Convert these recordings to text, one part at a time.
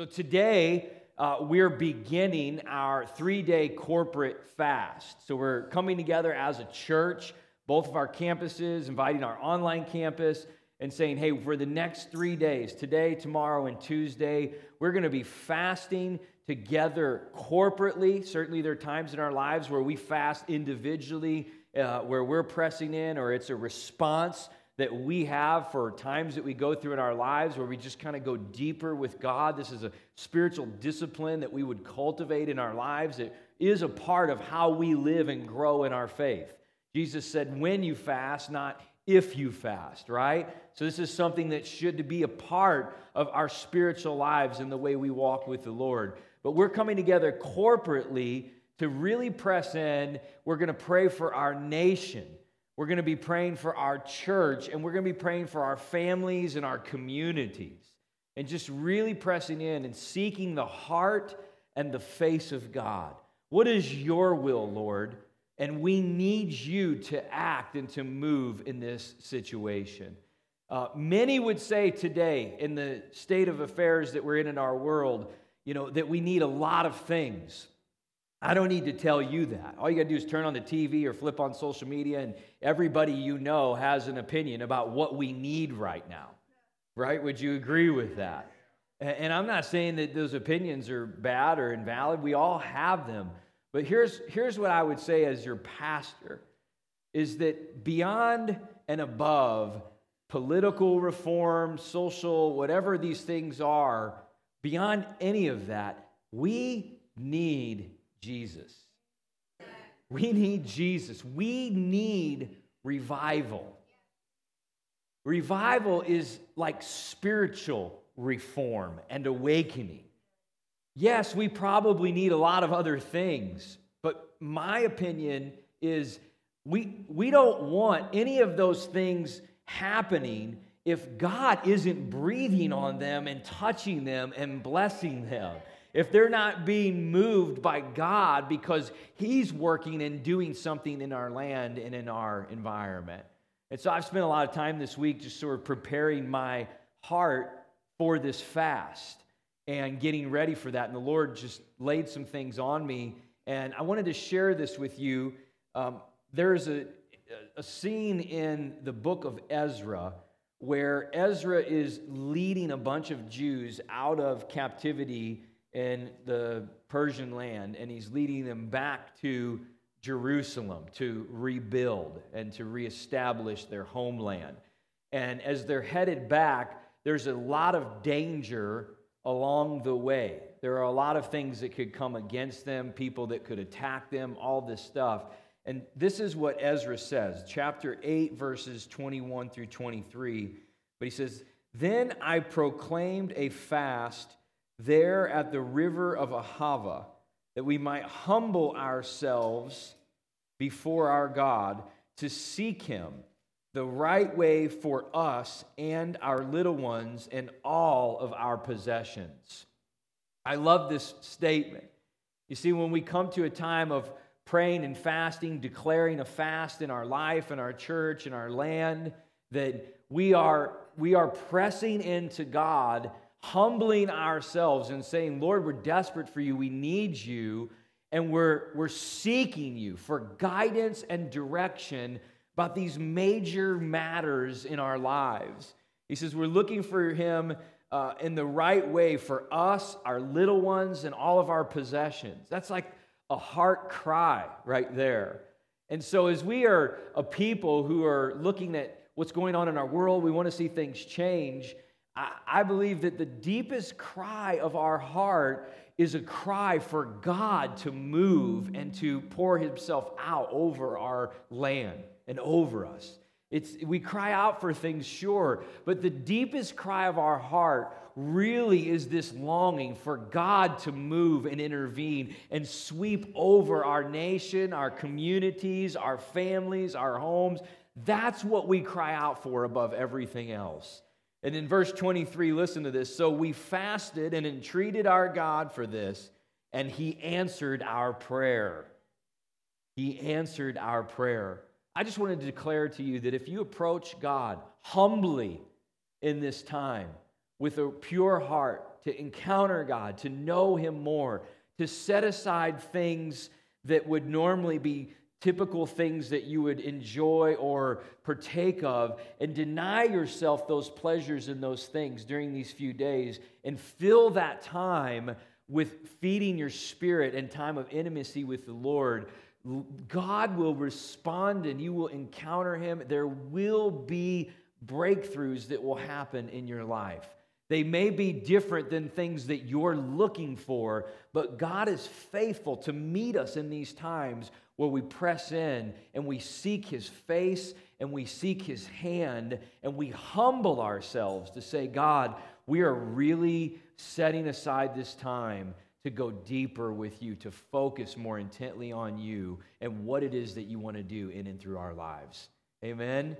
So today, uh, we're beginning our three day corporate fast. So we're coming together as a church, both of our campuses, inviting our online campus, and saying, hey, for the next three days, today, tomorrow, and Tuesday, we're going to be fasting together corporately. Certainly, there are times in our lives where we fast individually, uh, where we're pressing in, or it's a response that we have for times that we go through in our lives where we just kind of go deeper with God. This is a spiritual discipline that we would cultivate in our lives. It is a part of how we live and grow in our faith. Jesus said, when you fast, not if you fast, right? So, this is something that should be a part of our spiritual lives and the way we walk with the Lord. But we're coming together corporately to really press in. We're going to pray for our nation. We're going to be praying for our church and we're going to be praying for our families and our communities and just really pressing in and seeking the heart and the face of God. What is your will, Lord? And we need you to act and to move in this situation. Uh, many would say today, in the state of affairs that we're in in our world, you know, that we need a lot of things. I don't need to tell you that. All you got to do is turn on the TV or flip on social media, and everybody you know has an opinion about what we need right now. Right? Would you agree with that? And I'm not saying that those opinions are bad or invalid. We all have them. But here's, here's what I would say as your pastor is that beyond and above political reform, social, whatever these things are, beyond any of that, we need Jesus. We need Jesus. We need revival. Revival is like spiritual reform and awakening. Yes, we probably need a lot of other things, but my opinion is we, we don't want any of those things happening if God isn't breathing on them and touching them and blessing them if they're not being moved by God because He's working and doing something in our land and in our environment. And so I've spent a lot of time this week just sort of preparing my heart for this fast and getting ready for that. And the Lord just laid some things on me. And I wanted to share this with you. Um, there's a, a scene in the book of Ezra where Ezra is leading a bunch of Jews out of captivity in the Persian land, and he's leading them back to Jerusalem to rebuild and to reestablish their homeland. And as they're headed back, there's a lot of danger along the way. There are a lot of things that could come against them, people that could attack them, all this stuff. And this is what Ezra says, chapter 8, verses 21 through 23. But he says, Then I proclaimed a fast there at the river of Ahava, that we might humble ourselves before our God to seek Him, the right way for us and our little ones and all of our possessions. I love this statement. You see, when we come to a time of praying and fasting, declaring a fast in our life, in our church, in our land, that we are, we are pressing into God humbling ourselves and saying, Lord, we're desperate for you. We need you. And we're, we're seeking you for guidance and direction about these major matters in our lives. He says, We're looking for him uh, in the right way for us, our little ones, and all of our possessions. That's like a heart cry right there. And so, as we are a people who are looking at what's going on in our world, we want to see things change. I, believe that the deepest cry of our heart is a cry for God to move and to pour Himself out over our land and over us. It's, we cry out for things, sure, but the deepest cry of our heart really is this longing for God to move and intervene and sweep over our nation, our communities, our families, our homes. That's what we cry out for above everything else. And in verse 23, listen to this. So we fasted and entreated our God for this, and he answered our prayer. He answered our prayer. I just wanted to declare to you that if you approach God humbly in this time with a pure heart, to encounter God, to know Him more, to set aside things that would normally be typical things that you would enjoy or partake of, and deny yourself those pleasures and those things during these few days, and fill that time with feeding your spirit and time of intimacy with the Lord. God will respond and you will encounter Him. There will be breakthroughs that will happen in your life. They may be different than things that you're looking for, but God is faithful to meet us in these times where we press in and we seek His face and we seek His hand and we humble ourselves to say, God, we are really setting aside this time to go deeper with you, to focus more intently on you and what it is that you want to do in and through our lives. Amen.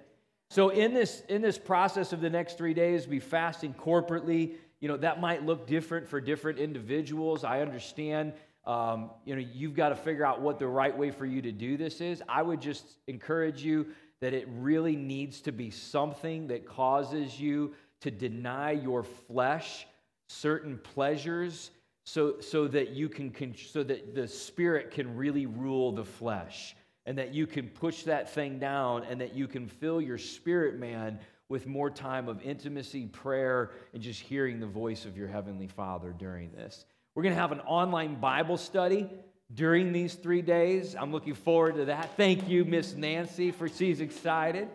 So in this in this process of the next 3 days, be fasting corporately. You know, that might look different for different individuals. I understand um, you know, you've got to figure out what the right way for you to do this is. I would just encourage you that it really needs to be something that causes you to deny your flesh certain pleasures so, so that you can so that the spirit can really rule the flesh and that you can push that thing down and that you can fill your spirit man with more time of intimacy prayer and just hearing the voice of your heavenly father during this we're going to have an online bible study during these three days i'm looking forward to that thank you miss nancy for she's excited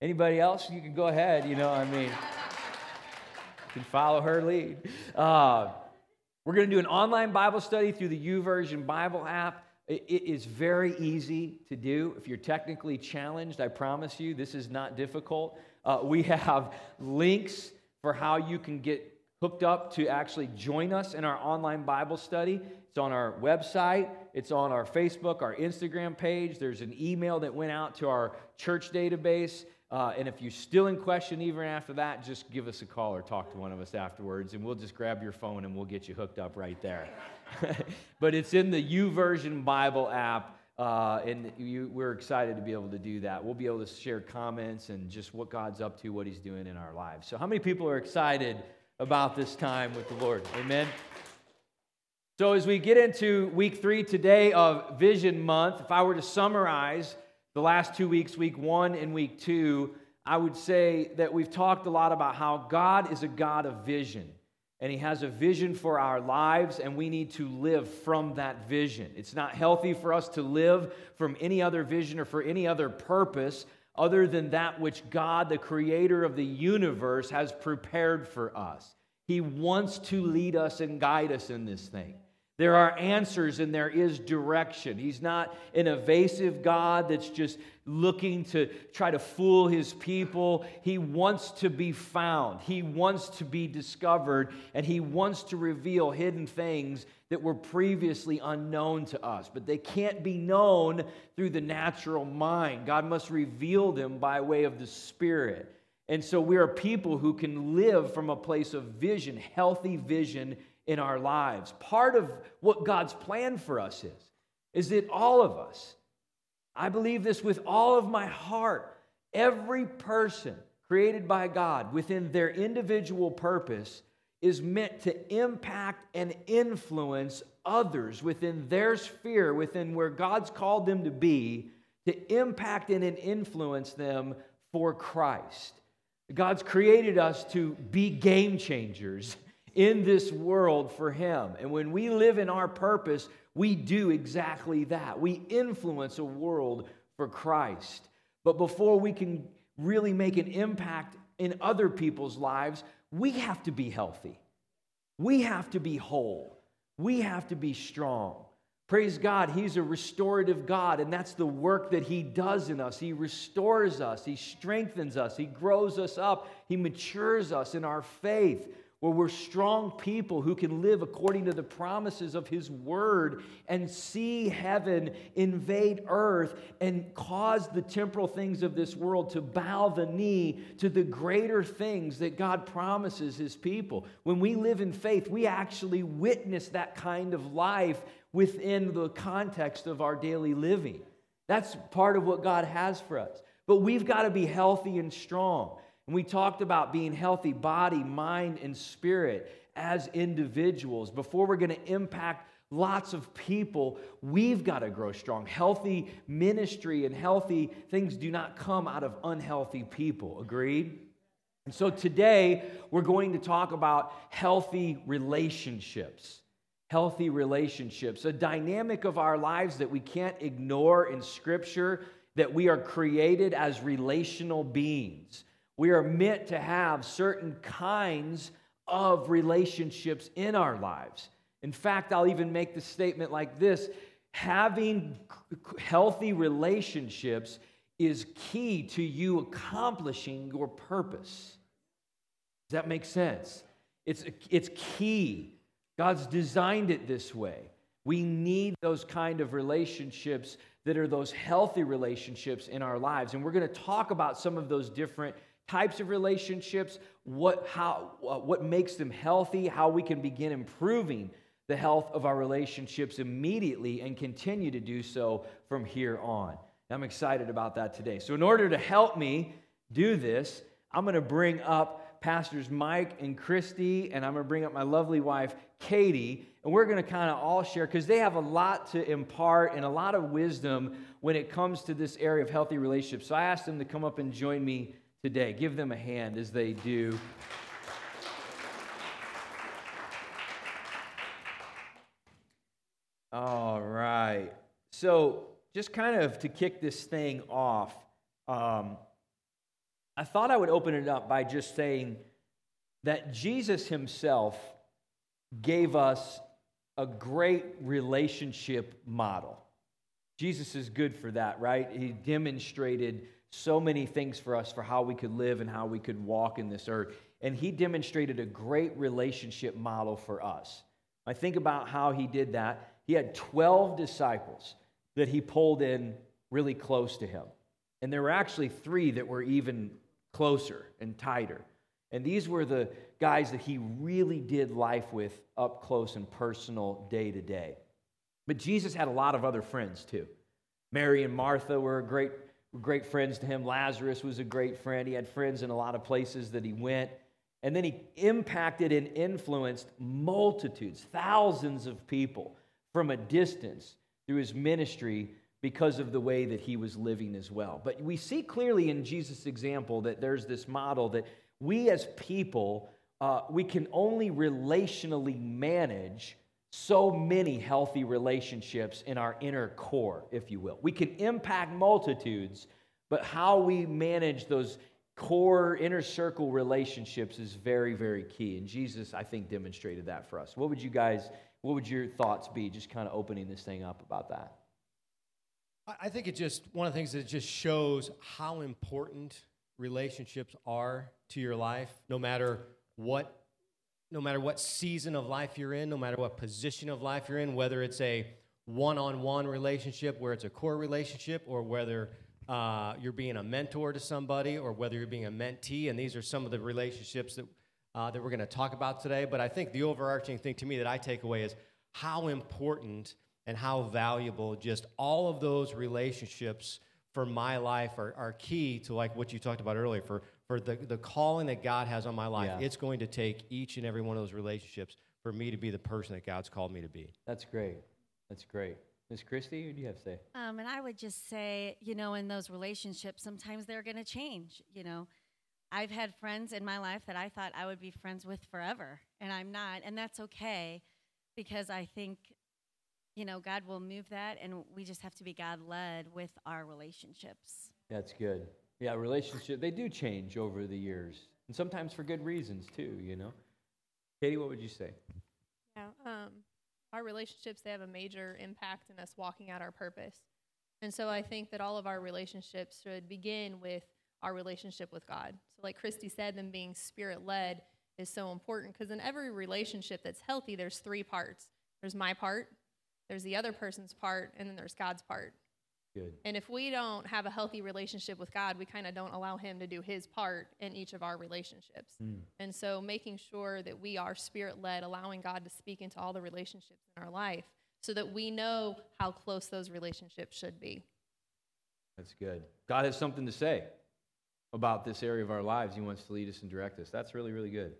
anybody else you can go ahead you know i mean you can follow her lead uh, we're going to do an online Bible study through the YouVersion Bible app. It is very easy to do. If you're technically challenged, I promise you, this is not difficult. Uh, we have links for how you can get hooked up to actually join us in our online Bible study. It's on our website, it's on our Facebook, our Instagram page. There's an email that went out to our church database. Uh, and if you're still in question even after that, just give us a call or talk to one of us afterwards, and we'll just grab your phone and we'll get you hooked up right there. but it's in the YouVersion Bible app, uh, and you, we're excited to be able to do that. We'll be able to share comments and just what God's up to, what He's doing in our lives. So, how many people are excited about this time with the Lord? Amen. So, as we get into week three today of Vision Month, if I were to summarize, the last two weeks, week one and week two, I would say that we've talked a lot about how God is a God of vision. And He has a vision for our lives, and we need to live from that vision. It's not healthy for us to live from any other vision or for any other purpose other than that which God, the creator of the universe, has prepared for us. He wants to lead us and guide us in this thing. There are answers and there is direction. He's not an evasive God that's just looking to try to fool his people. He wants to be found, he wants to be discovered, and he wants to reveal hidden things that were previously unknown to us. But they can't be known through the natural mind. God must reveal them by way of the Spirit. And so we are people who can live from a place of vision, healthy vision in our lives. Part of what God's plan for us is, is that all of us, I believe this with all of my heart, every person created by God within their individual purpose is meant to impact and influence others within their sphere, within where God's called them to be, to impact and influence them for Christ. God's created us to be game changers in this world for Him. And when we live in our purpose, we do exactly that. We influence a world for Christ. But before we can really make an impact in other people's lives, we have to be healthy. We have to be whole. We have to be strong. Praise God, He's a restorative God, and that's the work that He does in us. He restores us, He strengthens us, He grows us up, He matures us in our faith where we're strong people who can live according to the promises of His Word and see heaven invade earth and cause the temporal things of this world to bow the knee to the greater things that God promises His people. When we live in faith, we actually witness that kind of life within the context of our daily living. That's part of what God has for us. But we've got to be healthy and strong. And we talked about being healthy body, mind, and spirit. as individuals, before we're going to impact lots of people, we've got to grow strong. Healthy ministry and healthy things do not come out of unhealthy people. Agreed? And so today, we're going to talk about healthy relationships. Healthy relationships, a dynamic of our lives that we can't ignore in Scripture, that we are created as relational beings. We are meant to have certain kinds of relationships in our lives. In fact, I'll even make the statement like this having healthy relationships is key to you accomplishing your purpose. Does that make sense? It's, it's key. God's designed it this way. We need those kind of relationships that are those healthy relationships in our lives. And we're going to talk about some of those different types of relationships, what, how, uh, what makes them healthy, how we can begin improving the health of our relationships immediately and continue to do so from here on. I'm excited about that today. So, in order to help me do this, I'm going to bring up Pastors Mike and Christy, and I'm going to bring up my lovely wife, Katie, and we're going to kind of all share because they have a lot to impart and a lot of wisdom when it comes to this area of healthy relationships. So, I asked them to come up and join me today. Give them a hand as they do. All right. So, just kind of to kick this thing off, um, I thought I would open it up by just saying that Jesus himself gave us a great relationship model. Jesus is good for that, right? He demonstrated so many things for us for how we could live and how we could walk in this earth. And he demonstrated a great relationship model for us. I think about how he did that. He had 12 disciples that he pulled in really close to him. And there were actually three that were even closer and tighter. And these were the guys that he really did life with up close and personal day to day. But Jesus had a lot of other friends too. Mary and Martha were a great, great friends to him. Lazarus was a great friend. He had friends in a lot of places that he went. And then he impacted and influenced multitudes, thousands of people from a distance through his ministry because of the way that he was living as well. But we see clearly in Jesus' example that there's this model that we as people, uh, we can only relationally manage so many healthy relationships in our inner core, if you will. We can impact multitudes, but how we manage those core inner circle relationships is very, very key. And Jesus, I think, demonstrated that for us. What would you guys what would your thoughts be, just kind of opening this thing up about that? I think it just, one of the things that just shows how important relationships are to your life, no matter what no matter what season of life you're in, no matter what position of life you're in, whether it's a one-on-one relationship where it's a core relationship, or whether uh, you're being a mentor to somebody, or whether you're being a mentee, and these are some of the relationships that uh, that we're going to talk about today. But I think the overarching thing to me that I take away is how important and how valuable just all of those relationships for my life are, are key to like what you talked about earlier for, for the, the calling that God has on my life. Yeah. It's going to take each and every one of those relationships for me to be the person that God's called me to be. That's great. That's great. Miss Christie, what do you have to say? Um, and I would just say, you know, in those relationships, sometimes they're going to change, you know. I've had friends in my life that I thought I would be friends with forever, and I'm not, and that's okay because I think you know God will move that, and we just have to be God led with our relationships. That's good. Yeah, relationship they do change over the years, and sometimes for good reasons too. You know, Katie, what would you say? Yeah, um, our relationships they have a major impact in us walking out our purpose, and so I think that all of our relationships should begin with our relationship with God. So, like Christy said, them being spirit led is so important because in every relationship that's healthy, there's three parts there's my part, there's the other person's part, and then there's God's part. Good. And if we don't have a healthy relationship with God, we kind of don't allow Him to do His part in each of our relationships. Mm. And so, making sure that we are spirit led, allowing God to speak into all the relationships in our life so that we know how close those relationships should be. That's good. God has something to say about this area of our lives. He wants to lead us and direct us. That's really, really good.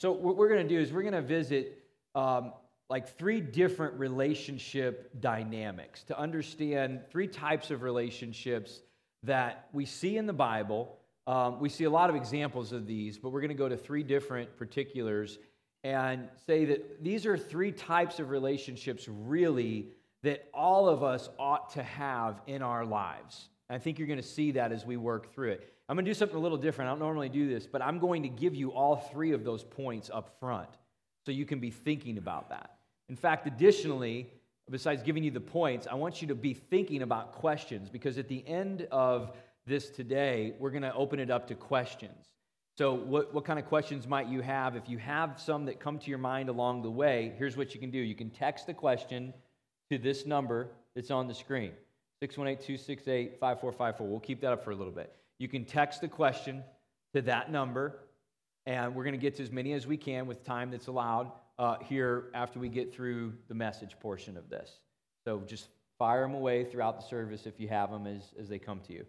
So, what we're going to do is we're going to visit um, like three different relationship dynamics to understand three types of relationships that we see in the Bible. Um, we see a lot of examples of these, but we're going to go to three different particulars and say that these are three types of relationships, really, that all of us ought to have in our lives. I think you're going to see that as we work through it. I'm going to do something a little different. I don't normally do this, but I'm going to give you all three of those points up front so you can be thinking about that. In fact, additionally, besides giving you the points, I want you to be thinking about questions because at the end of this today, we're going to open it up to questions. So, what, what kind of questions might you have? If you have some that come to your mind along the way, here's what you can do you can text the question to this number that's on the screen 618 268 5454. We'll keep that up for a little bit. You can text the question to that number, and we're going to get to as many as we can with time that's allowed uh, here after we get through the message portion of this. So just fire them away throughout the service if you have them as, as they come to you.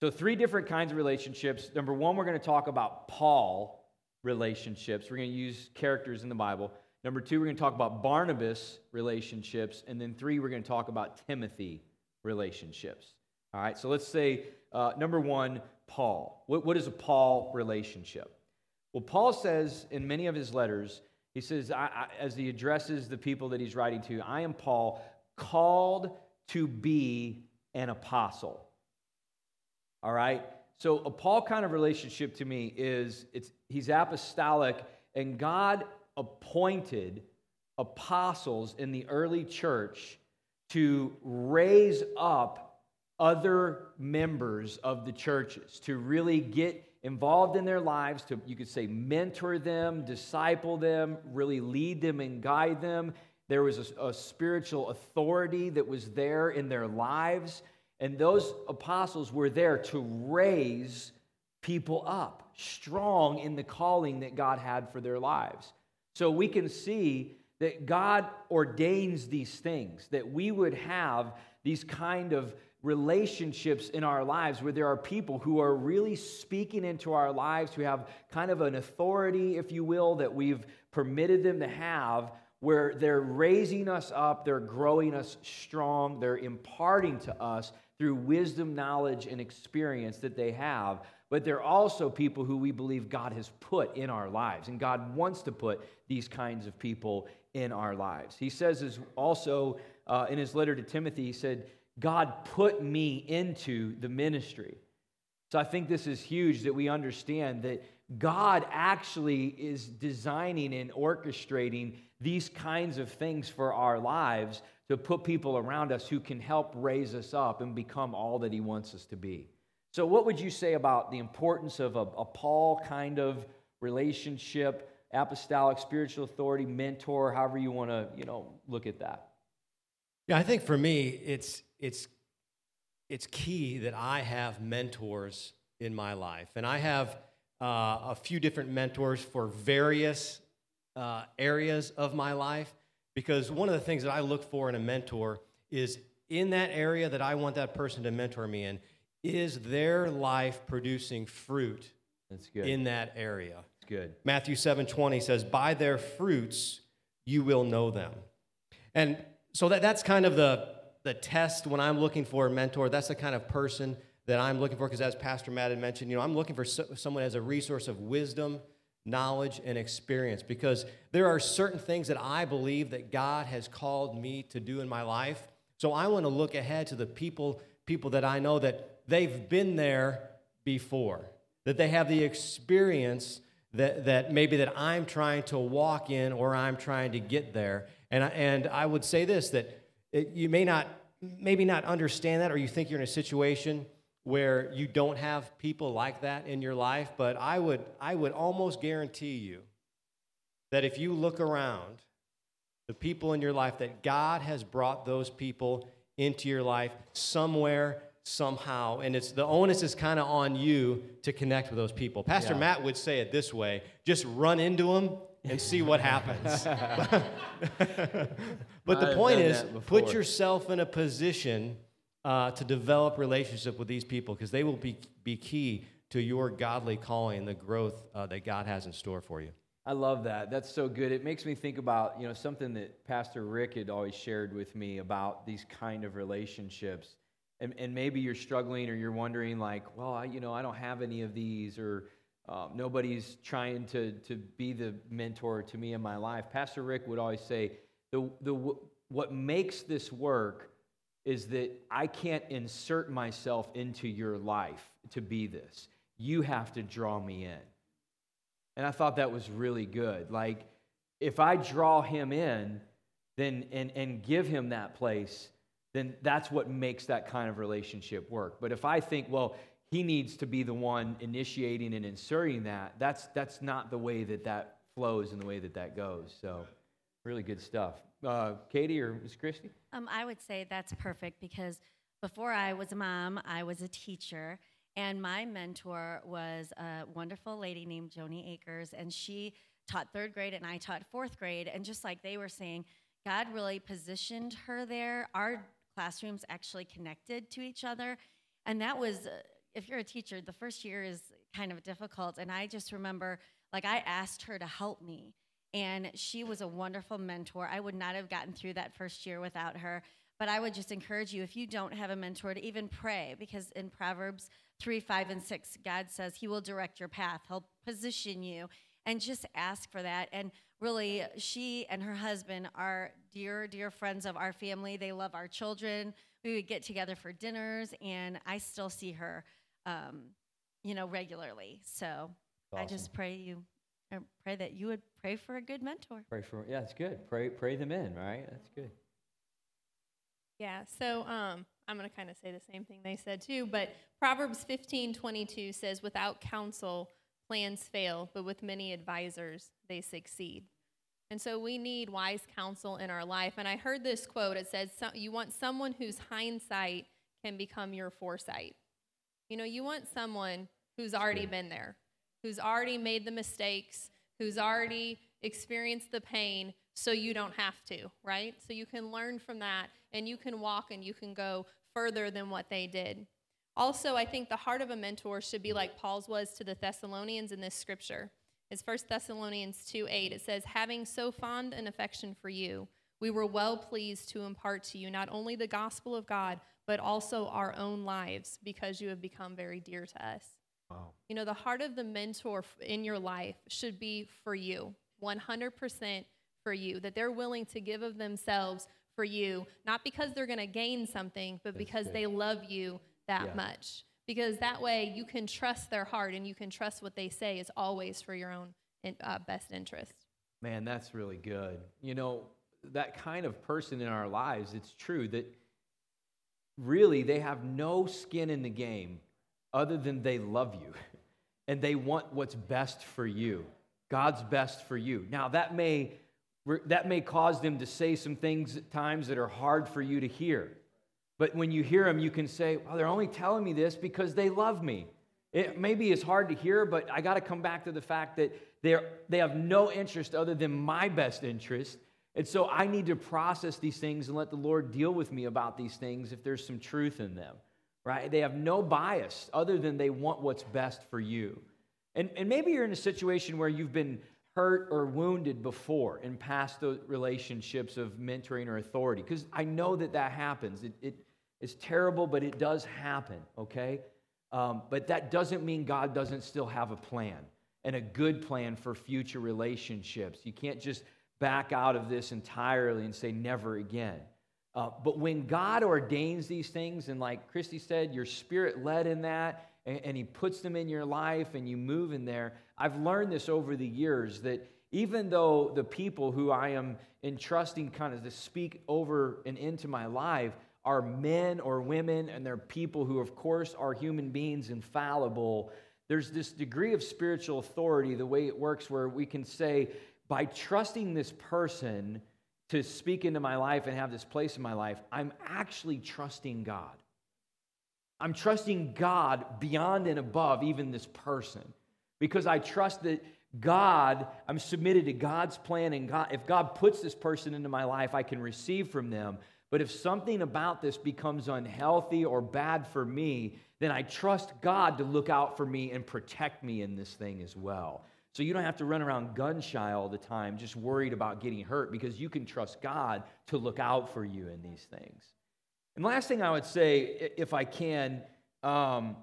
So, three different kinds of relationships. Number one, we're going to talk about Paul relationships. We're going to use characters in the Bible. Number two, we're going to talk about Barnabas relationships. And then three, we're going to talk about Timothy relationships. All right, so let's say uh, number one, Paul. What, what is a Paul relationship? Well, Paul says in many of his letters, he says, I, I, as he addresses the people that he's writing to, I am Paul, called to be an apostle. All right? So a Paul kind of relationship to me is it's he's apostolic and God appointed apostles in the early church to raise up other members of the churches to really get involved in their lives to you could say mentor them disciple them really lead them and guide them there was a, a spiritual authority that was there in their lives and those apostles were there to raise people up, strong in the calling that God had for their lives. So we can see that God ordains these things, that we would have these kind of relationships in our lives where there are people who are really speaking into our lives, who have kind of an authority, if you will, that we've permitted them to have, where they're raising us up, they're growing us strong, they're imparting to us through wisdom, knowledge, and experience that they have. But they're also people who we believe God has put in our lives. And God wants to put these kinds of people in our lives. He says also uh, in his letter to Timothy, he said, God put me into the ministry. So I think this is huge that we understand that God actually is designing and orchestrating these kinds of things for our lives to put people around us who can help raise us up and become all that He wants us to be. So, what would you say about the importance of a, a Paul kind of relationship, apostolic, spiritual authority, mentor, however you want to, you know, look at that? Yeah, I think for me, it's it's it's key that I have mentors in my life, and I have uh, a few different mentors for various uh, areas of my life. Because one of the things that I look for in a mentor is in that area that I want that person to mentor me in, is their life producing fruit That's good. in that area? That's good. Matthew 7 20 says, By their fruits you will know them. And so that, that's kind of the, the test when I'm looking for a mentor. That's the kind of person that I'm looking for, because as Pastor Matt had mentioned, you know, I'm looking for so, someone as a resource of wisdom knowledge and experience because there are certain things that I believe that God has called me to do in my life. So I want to look ahead to the people people that I know that they've been there before. That they have the experience that, that maybe that I'm trying to walk in or I'm trying to get there. And I, and I would say this that it, you may not maybe not understand that or you think you're in a situation where you don't have people like that in your life, but I would, I would almost guarantee you that if you look around, the people in your life, that God has brought those people into your life somewhere, somehow. And it's the onus is kind of on you to connect with those people. Pastor yeah. Matt would say it this way just run into them and see what happens. but the point is, put yourself in a position uh, to develop relationship with these people because they will be, be key to your godly calling and the growth uh, that God has in store for you. I love that. That's so good. It makes me think about, you know, something that Pastor Rick had always shared with me about these kind of relationships. And, and maybe you're struggling or you're wondering, like, well, I, you know, I don't have any of these, or um, nobody's trying to, to be the mentor to me in my life. Pastor Rick would always say, the, the, what makes this work is that I can't insert myself into your life to be this. You have to draw me in. And I thought that was really good. Like, if I draw him in then, and, and give him that place, then that's what makes that kind of relationship work. But if I think, well, he needs to be the one initiating and inserting that, that's, that's not the way that that flows and the way that that goes. So, really good stuff. Uh, Katie or Ms. Christie? Um, I would say that's perfect because before I was a mom, I was a teacher. And my mentor was a wonderful lady named Joni Akers, and she taught third grade and I taught fourth grade. And just like they were saying, God really positioned her there. Our classrooms actually connected to each other. And that was, uh, if you're a teacher, the first year is kind of difficult. And I just remember, like, I asked her to help me. And she was a wonderful mentor. I would not have gotten through that first year without her. But I would just encourage you, if you don't have a mentor, to even pray, because in Proverbs 3, 5, and 6, God says He will direct your path, He'll position you, and just ask for that. And really, she and her husband are dear, dear friends of our family. They love our children. We would get together for dinners, and I still see her, um, you know, regularly. So awesome. I just pray you pray that you would pray for a good mentor. Pray for yeah, that's good. Pray pray them in, right? That's good. Yeah. So um, I'm going to kind of say the same thing they said too, but Proverbs 15:22 says, "Without counsel, plans fail, but with many advisors, they succeed." And so we need wise counsel in our life. And I heard this quote. It says, "You want someone whose hindsight can become your foresight." You know, you want someone who's already been there, who's already made the mistakes, who's already experienced the pain, so you don't have to, right? So you can learn from that and you can walk and you can go further than what they did. Also, I think the heart of a mentor should be like Paul's was to the Thessalonians in this scripture. It's 1 Thessalonians 2 8. It says, Having so fond an affection for you, we were well pleased to impart to you not only the gospel of God, but also our own lives, because you have become very dear to us. Wow. You know, the heart of the mentor in your life should be for you, 100% for you, that they're willing to give of themselves for you, not because they're going to gain something, but because they love you that yeah. much. Because that way you can trust their heart and you can trust what they say is always for your own uh, best interest. Man, that's really good. You know, that kind of person in our lives, it's true that really they have no skin in the game other than they love you and they want what's best for you, God's best for you. Now, that may that may cause them to say some things at times that are hard for you to hear. But when you hear them, you can say, well, they're only telling me this because they love me. It maybe is hard to hear, but I got to come back to the fact that they're, they have no interest other than my best interest. And so I need to process these things and let the Lord deal with me about these things if there's some truth in them, right? They have no bias other than they want what's best for you. And, and maybe you're in a situation where you've been hurt or wounded before in past relationships of mentoring or authority because i know that that happens it, it, it's terrible but it does happen okay um, but that doesn't mean god doesn't still have a plan and a good plan for future relationships you can't just back out of this entirely and say never again uh, but when god ordains these things and like christy said your spirit led in that and, and He puts them in your life and you move in there. I've learned this over the years that even though the people who I am entrusting kind of to speak over and into my life are men or women, and they're people who, of course, are human beings, infallible, there's this degree of spiritual authority, the way it works, where we can say, by trusting this person to speak into my life and have this place in my life, I'm actually trusting God. I'm trusting God beyond and above even this person because I trust that God, I'm submitted to God's plan, and God, if God puts this person into my life, I can receive from them. But if something about this becomes unhealthy or bad for me, then I trust God to look out for me and protect me in this thing as well. So you don't have to run around gun shy all the time, just worried about getting hurt, because you can trust God to look out for you in these things. And last thing I would say, if I can, um,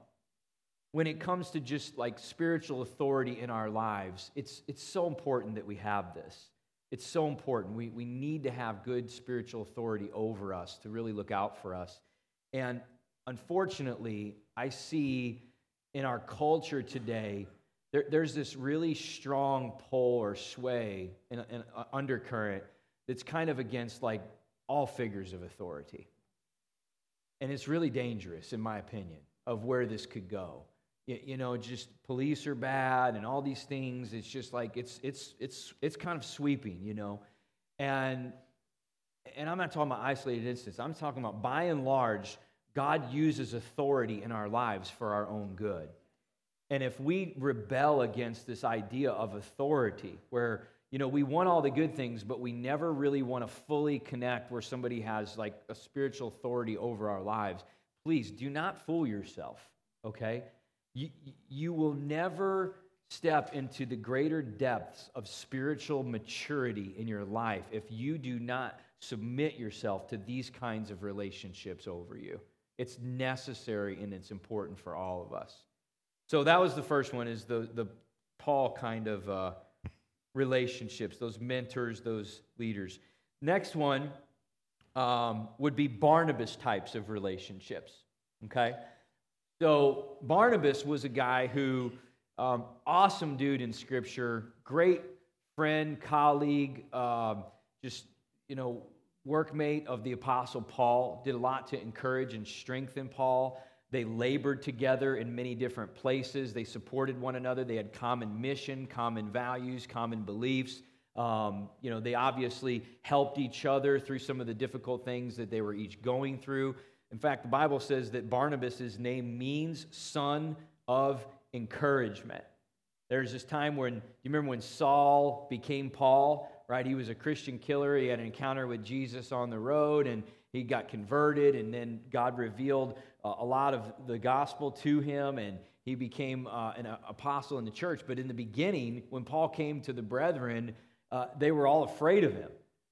when it comes to just like spiritual authority in our lives, it's, it's so important that we have this. It's so important. We, we need to have good spiritual authority over us to really look out for us. And unfortunately, I see in our culture today, there, there's this really strong pull or sway and uh, undercurrent that's kind of against like all figures of authority. And it's really dangerous, in my opinion, of where this could go. You, you know, just police are bad and all these things. It's just like it's it's it's it's kind of sweeping, you know. And and I'm not talking about isolated instances. I'm talking about by and large, God uses authority in our lives for our own good. And if we rebel against this idea of authority, where you know we want all the good things, but we never really want to fully connect where somebody has like a spiritual authority over our lives, please do not fool yourself, okay? You, you will never step into the greater depths of spiritual maturity in your life if you do not submit yourself to these kinds of relationships over you. It's necessary and it's important for all of us. So that was the first one is the, the Paul kind of uh, relationships, those mentors, those leaders. Next one um, would be Barnabas types of relationships. Okay? So Barnabas was a guy who, um, awesome dude in Scripture, great friend, colleague, uh, just, you know, workmate of the Apostle Paul, did a lot to encourage and strengthen Paul. They labored together in many different places. They supported one another. They had common mission, common values, common beliefs. Um, you know, they obviously helped each other through some of the difficult things that they were each going through. In fact, the Bible says that Barnabas' name means son of encouragement. There's this time when, you remember when Saul became Paul? right? He was a Christian killer. He had an encounter with Jesus on the road and he got converted. And then God revealed a lot of the gospel to him and he became uh, an apostle in the church. But in the beginning, when Paul came to the brethren, uh, they were all afraid of him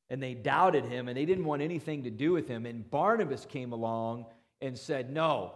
and they doubted him and they didn't want anything to do with him. And Barnabas came along and said, No,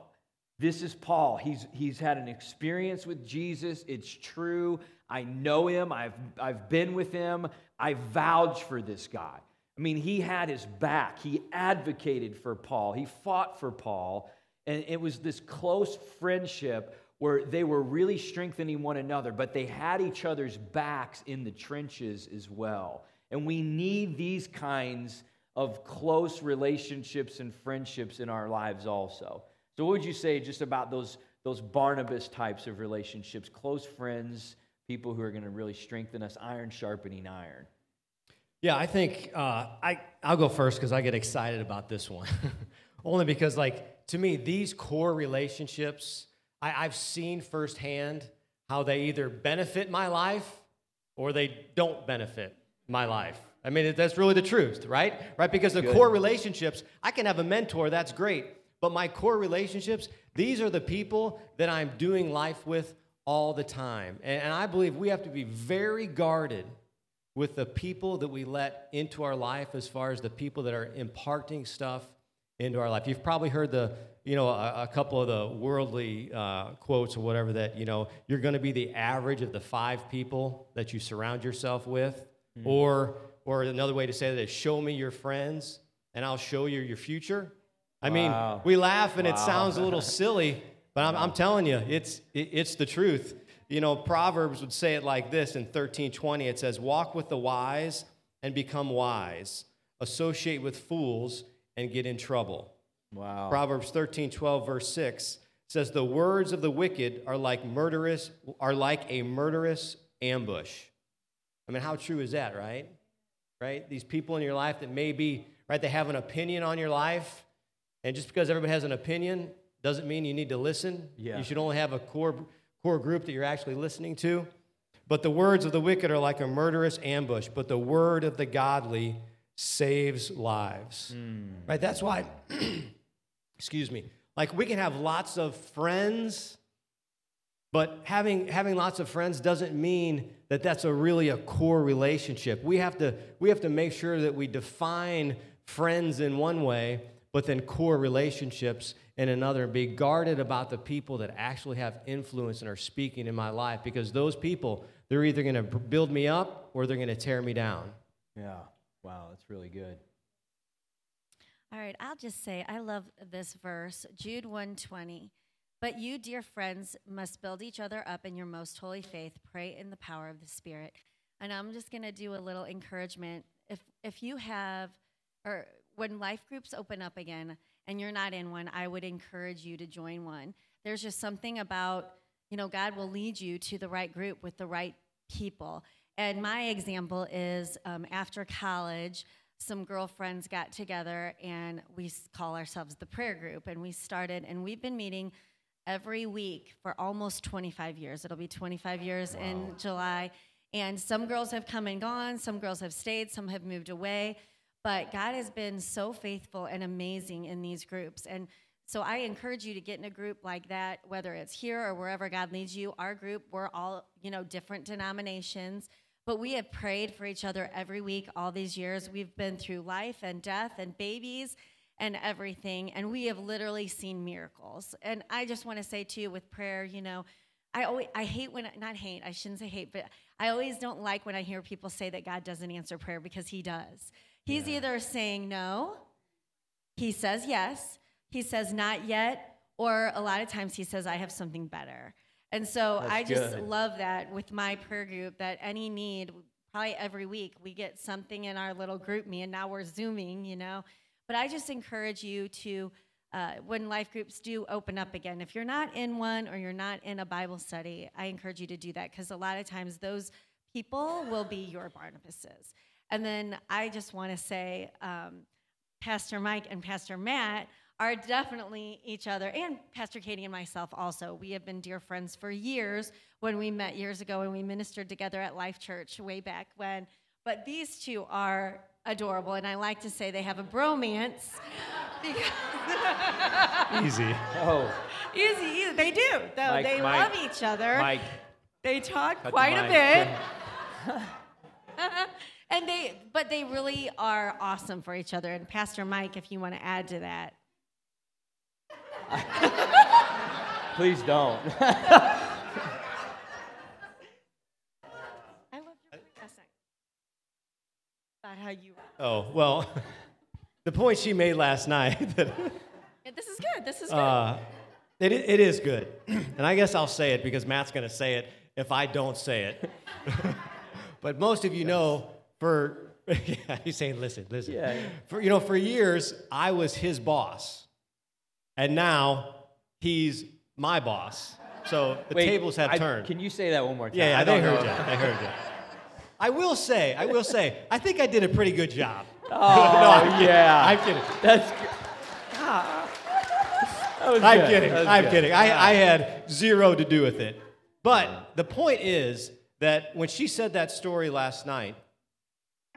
this is Paul. He's, he's had an experience with Jesus. It's true. I know him. I've, I've been with him. I vouch for this guy. I mean, he had his back. He advocated for Paul. He fought for Paul. And it was this close friendship where they were really strengthening one another, but they had each other's backs in the trenches as well. And we need these kinds of close relationships and friendships in our lives also. So, what would you say just about those, those Barnabas types of relationships, close friends, people who are going to really strengthen us, iron sharpening iron. Yeah, I think uh, I, I'll go first because I get excited about this one. Only because, like, to me, these core relationships, I, I've seen firsthand how they either benefit my life or they don't benefit my life. I mean, that's really the truth, right? Right? Because the Good. core relationships, I can have a mentor, that's great. But my core relationships, these are the people that I'm doing life with all the time. And, and I believe we have to be very guarded with the people that we let into our life as far as the people that are imparting stuff into our life. You've probably heard the, you know, a, a couple of the worldly uh, quotes or whatever that, you know, you're going to be the average of the five people that you surround yourself with. Mm. Or, or another way to say that is show me your friends and I'll show you your future. I wow. mean, we laugh and wow. it sounds a little silly, but I'm, I'm telling you, it's, it, it's the truth. You know, Proverbs would say it like this in 1320 it says, Walk with the wise and become wise, associate with fools and get in trouble. Wow. Proverbs 13 12, verse 6 says, The words of the wicked are like murderous, are like a murderous ambush. I mean, how true is that, right? Right? These people in your life that maybe, right, they have an opinion on your life. And just because everybody has an opinion doesn't mean you need to listen. Yeah. You should only have a core, core group that you're actually listening to. But the words of the wicked are like a murderous ambush, but the word of the godly saves lives. Mm. Right? That's why, excuse me, like we can have lots of friends, But having, having lots of friends doesn't mean that that's a really a core relationship. We have, to, we have to make sure that we define friends in one way, but then core relationships in another, and be guarded about the people that actually have influence and are speaking in my life because those people, they're either going to build me up or they're going to tear me down. Yeah. Wow, that's really good. All right, I'll just say I love this verse, Jude 120. But you, dear friends, must build each other up in your most holy faith, pray in the power of the Spirit. And I'm just going to do a little encouragement. If if you have or when life groups open up again and you're not in one, I would encourage you to join one. There's just something about, you know, God will lead you to the right group with the right people. And my example is um, after college, some girlfriends got together and we call ourselves the prayer group. And we started, and we've been meeting every week for almost 25 years. It'll be 25 years wow. in July. And some girls have come and gone, some girls have stayed, some have moved away. But God has been so faithful and amazing in these groups. And so I encourage you to get in a group like that, whether it's here or wherever God leads you. Our group, we're all, you know, different denominations, but we have prayed for each other every week all these years. We've been through life and death and babies and everything. And we have literally seen miracles. And I just want to say to you with prayer, you know, I always I hate when not hate, I shouldn't say hate, but I always don't like when I hear people say that God doesn't answer prayer because he does. He's yeah. either saying no, he says yes, he says not yet, or a lot of times he says I have something better. And so That's I just good. love that with my prayer group that any need probably every week we get something in our little GroupMe and now we're zooming, you know, but I just encourage you to, uh, when life groups do open up again, if you're not in one or you're not in a Bible study, I encourage you to do that because a lot of times those people will be your Barnabases. And then I just want to say, um, Pastor Mike and Pastor Matt are definitely each other, and Pastor Katie and myself also. We have been dear friends for years when we met years ago and we ministered together at Life Church way back when. But these two are adorable, and I like to say they have a bromance. easy. Oh. Easy, easy. They do. Though Mike, they Mike, love each other. Mike. They talk quite a bit. and they but they really are awesome for each other. And Pastor Mike, if you want to add to that. Please don't. I love your essay about how you. Oh well, the point she made last night. That, yeah, this is good. This is good. Uh, it, it is good, and I guess I'll say it because Matt's going to say it if I don't say it. but most of you yes. know, for yeah, he's saying, listen, listen. Yeah, yeah. For you know, for years I was his boss, and now he's my boss. So the Wait, tables have I, turned. Can you say that one more time? Yeah, yeah they heard know. you. They heard you. I will say, I will say, I think I did a pretty good job. Oh, no, I'm oh, yeah. I'm kidding. That's good. Ah, I'm good. kidding. I'm good. kidding. I, ah. I had zero to do with it. But the point is that when she said that story last night,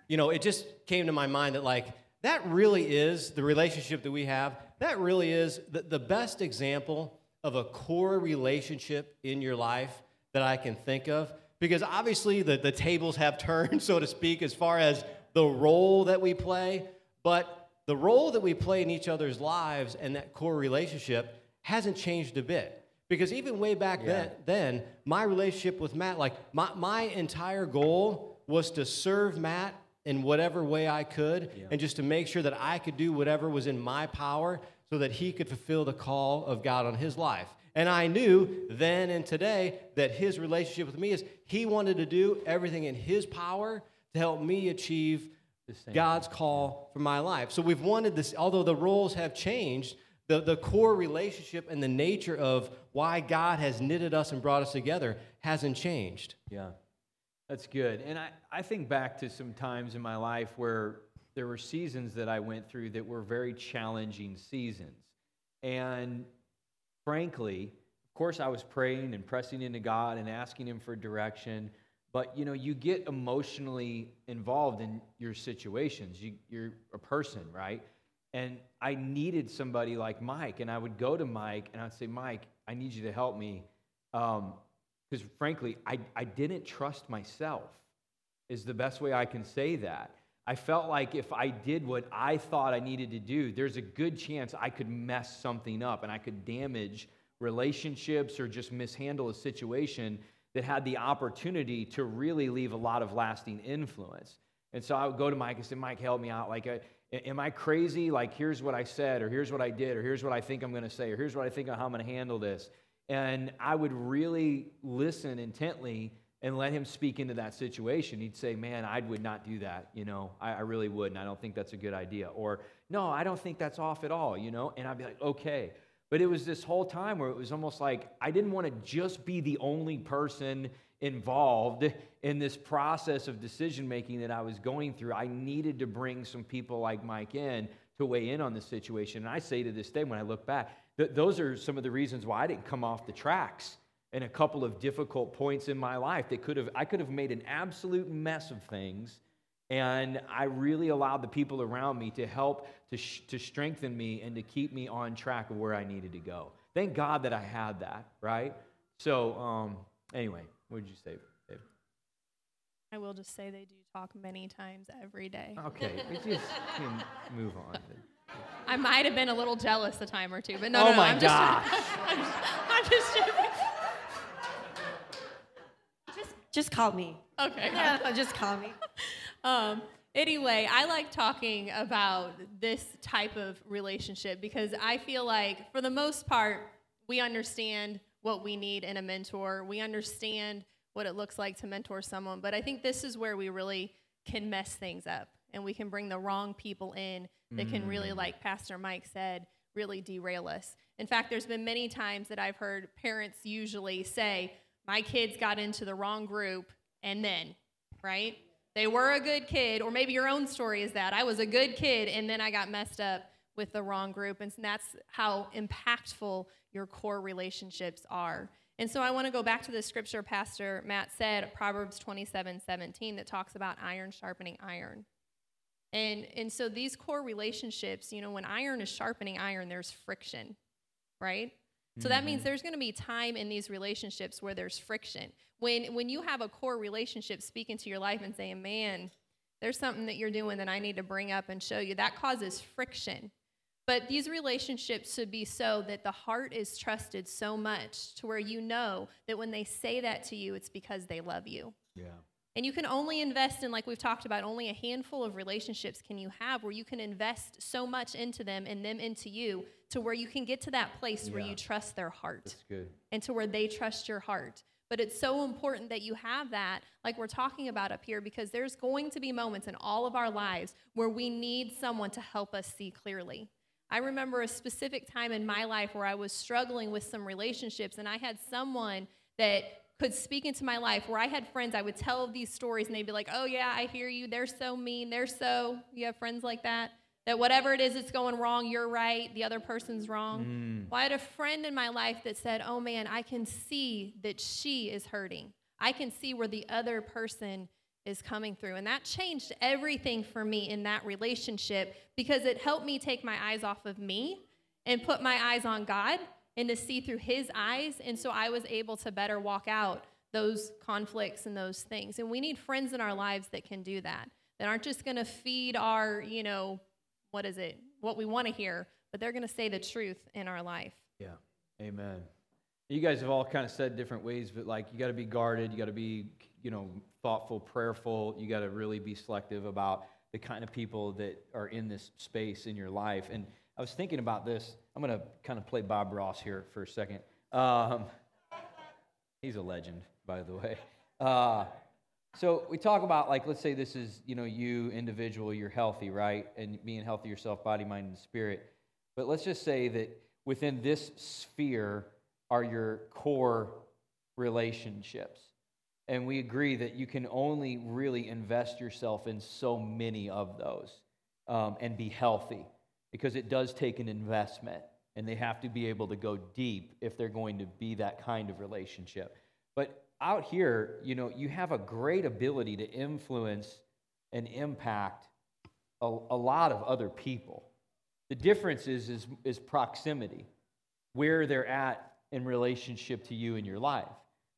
you know, it just came to my mind that, like, that really is the relationship that we have. That really is the, the best example of a core relationship in your life that I can think of because obviously the, the tables have turned, so to speak, as far as the role that we play. But the role that we play in each other's lives and that core relationship hasn't changed a bit. Because even way back yeah. then, then, my relationship with Matt, like my, my entire goal was to serve Matt in whatever way I could yeah. and just to make sure that I could do whatever was in my power so that he could fulfill the call of God on his life. And I knew then and today that his relationship with me is he wanted to do everything in his power to help me achieve God's call for my life. So we've wanted this, although the roles have changed, the, the core relationship and the nature of why God has knitted us and brought us together hasn't changed. Yeah, that's good. And I, I think back to some times in my life where there were seasons that I went through that were very challenging seasons. And frankly, of course, I was praying and pressing into God and asking Him for direction. But you know, you get emotionally involved in your situations. You, you're a person, right? And I needed somebody like Mike, and I would go to Mike and I'd say, Mike, I need you to help me um, Because frankly, I, I didn't trust myself, is the best way I can say that. I felt like if I did what I thought I needed to do, there's a good chance I could mess something up and I could damage relationships or just mishandle a situation that had the opportunity to really leave a lot of lasting influence. And so I would go to Mike and say, Mike, help me out. Like, uh, am I crazy? Like, here's what I said, or here's what I did, or here's what I think I'm going to say, or here's what I think of how I'm going to handle this. And I would really listen intently and let him speak into that situation. He'd say, Man, I would not do that. You know, I, I really wouldn't. I don't think that's a good idea. Or, No, I don't think that's off at all. You know, and I'd be like, Okay. But it was this whole time where it was almost like I didn't want to just be the only person involved in this process of decision making that I was going through. I needed to bring some people like Mike in to weigh in on the situation. And I say to this day, when I look back, that those are some of the reasons why I didn't come off the tracks in a couple of difficult points in my life. That could have I could have made an absolute mess of things. And I really allowed the people around me to help to, sh- to strengthen me and to keep me on track of where I needed to go. Thank God that I had that, right? So, um, anyway, what did you say, Dave? I will just say they do talk many times every day. Okay, we just can move on. I might have been a little jealous a time or two, but no, oh no, no. my I'm gosh. Just, I'm just, I'm just joking. Just, just call me. Okay. Yeah, just call me. Um, anyway, I like talking about this type of relationship because I feel like, for the most part, we understand what we need in a mentor. We understand what it looks like to mentor someone. But I think this is where we really can mess things up and we can bring the wrong people in that can really, mm. like Pastor Mike said, really derail us. In fact, there's been many times that I've heard parents usually say, My kids got into the wrong group, and then, right? They were a good kid, or maybe your own story is that I was a good kid and then I got messed up with the wrong group. And that's how impactful your core relationships are. And so I want to go back to the scripture Pastor Matt said, Proverbs 27 17, that talks about iron sharpening iron. And, and so these core relationships, you know, when iron is sharpening iron, there's friction, right? So that means mm-hmm. there's going to be time in these relationships where there's friction. When when you have a core relationship speaking to your life and saying, "Man, there's something that you're doing that I need to bring up and show you," that causes friction. But these relationships should be so that the heart is trusted so much to where you know that when they say that to you, it's because they love you. Yeah. And you can only invest in, like we've talked about, only a handful of relationships can you have where you can invest so much into them and them into you to where you can get to that place where you trust their heart That's good. and to where they trust your heart. But it's so important that you have that, like we're talking about up here, because there's going to be moments in all of our lives where we need someone to help us see clearly. I remember a specific time in my life where I was struggling with some relationships, and I had someone that could speak into my life where I had friends, I would tell these stories, and they'd be like, Oh, yeah, I hear you. They're so mean. They're so, you have friends like that? That whatever it is that's going wrong, you're right, the other person's wrong. Mm. Well, I had a friend in my life that said, Oh man, I can see that she is hurting. I can see where the other person is coming through. And that changed everything for me in that relationship because it helped me take my eyes off of me and put my eyes on God and to see through his eyes. And so I was able to better walk out those conflicts and those things. And we need friends in our lives that can do that, that aren't just going to feed our, you know, what is it, what we want to hear, but they're going to say the truth in our life. Yeah. Amen. You guys have all kind of said different ways, but like you got to be guarded, you got to be, you know, thoughtful, prayerful. You got to really be selective about the kind of people that are in this space in your life. And I was thinking about this. I'm going to kind of play Bob Ross here for a second. Um, he's a legend, by the way. Uh, so we talk about like, let's say this is, you know, you individual, you're healthy, right? And being healthy yourself, body, mind, and spirit. But let's just say that within this sphere are your core relationships. And we agree that you can only really invest yourself in so many of those um, and be healthy because it does take an investment and they have to be able to go deep if they're going to be that kind of relationship. But out here, you know, you have a great ability to influence and impact a, a lot of other people. The difference is, is, is proximity, where they're at in relationship to you in your life.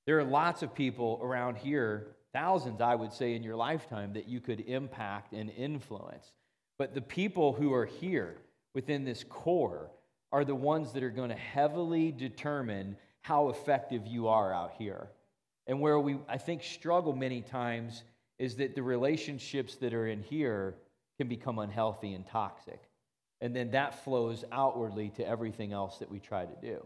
There are lots of people around here, thousands, I would say, in your lifetime that you could impact and influence. But the people who are here within this core are the ones that are going to heavily determine how effective you are out here. And where we, I think, struggle many times is that the relationships that are in here can become unhealthy and toxic. And then that flows outwardly to everything else that we try to do.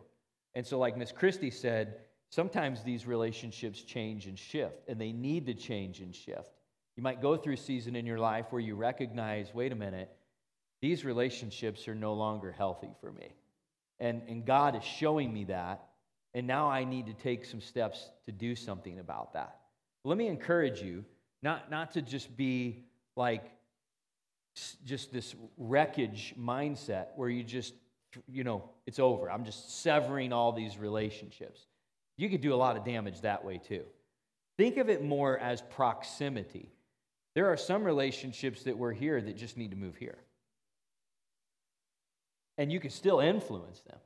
And so, like Miss Christie said, sometimes these relationships change and shift, and they need to change and shift. You might go through a season in your life where you recognize wait a minute, these relationships are no longer healthy for me. And, and God is showing me that, and now I need to take some steps to do something about that. Let me encourage you not, not to just be like just this wreckage mindset where you just, you know, it's over. I'm just severing all these relationships. You could do a lot of damage that way too. Think of it more as proximity. There are some relationships that were here that just need to move here. And you can still influence them.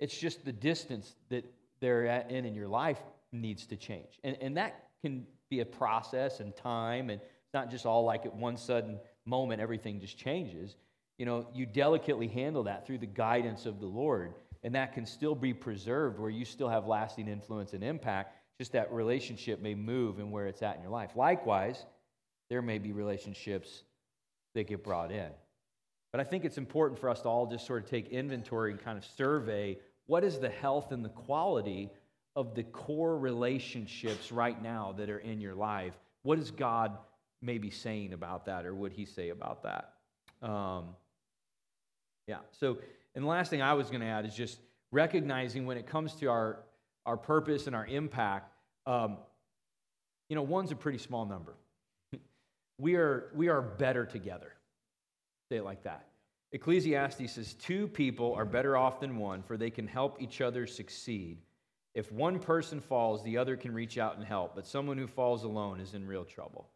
It's just the distance that they're at in in your life needs to change. And, and that can be a process and time. And it's not just all like at one sudden moment everything just changes. You know, you delicately handle that through the guidance of the Lord and that can still be preserved where you still have lasting influence and impact. Just that relationship may move and where it's at in your life. Likewise, there may be relationships that get brought in. But I think it's important for us to all just sort of take inventory and kind of survey what is the health and the quality of the core relationships right now that are in your life. What is God maybe saying about that, or would He say about that? Um, yeah. So and the last thing I was going to add is just recognizing when it comes to our, our purpose and our impact, um, you know, one's a pretty small number. We, are, we are better together. Say it like that. Ecclesiastes says, Two people are better off than one, for they can help each other succeed. If one person falls, the other can reach out and help, but someone who falls alone is in real trouble.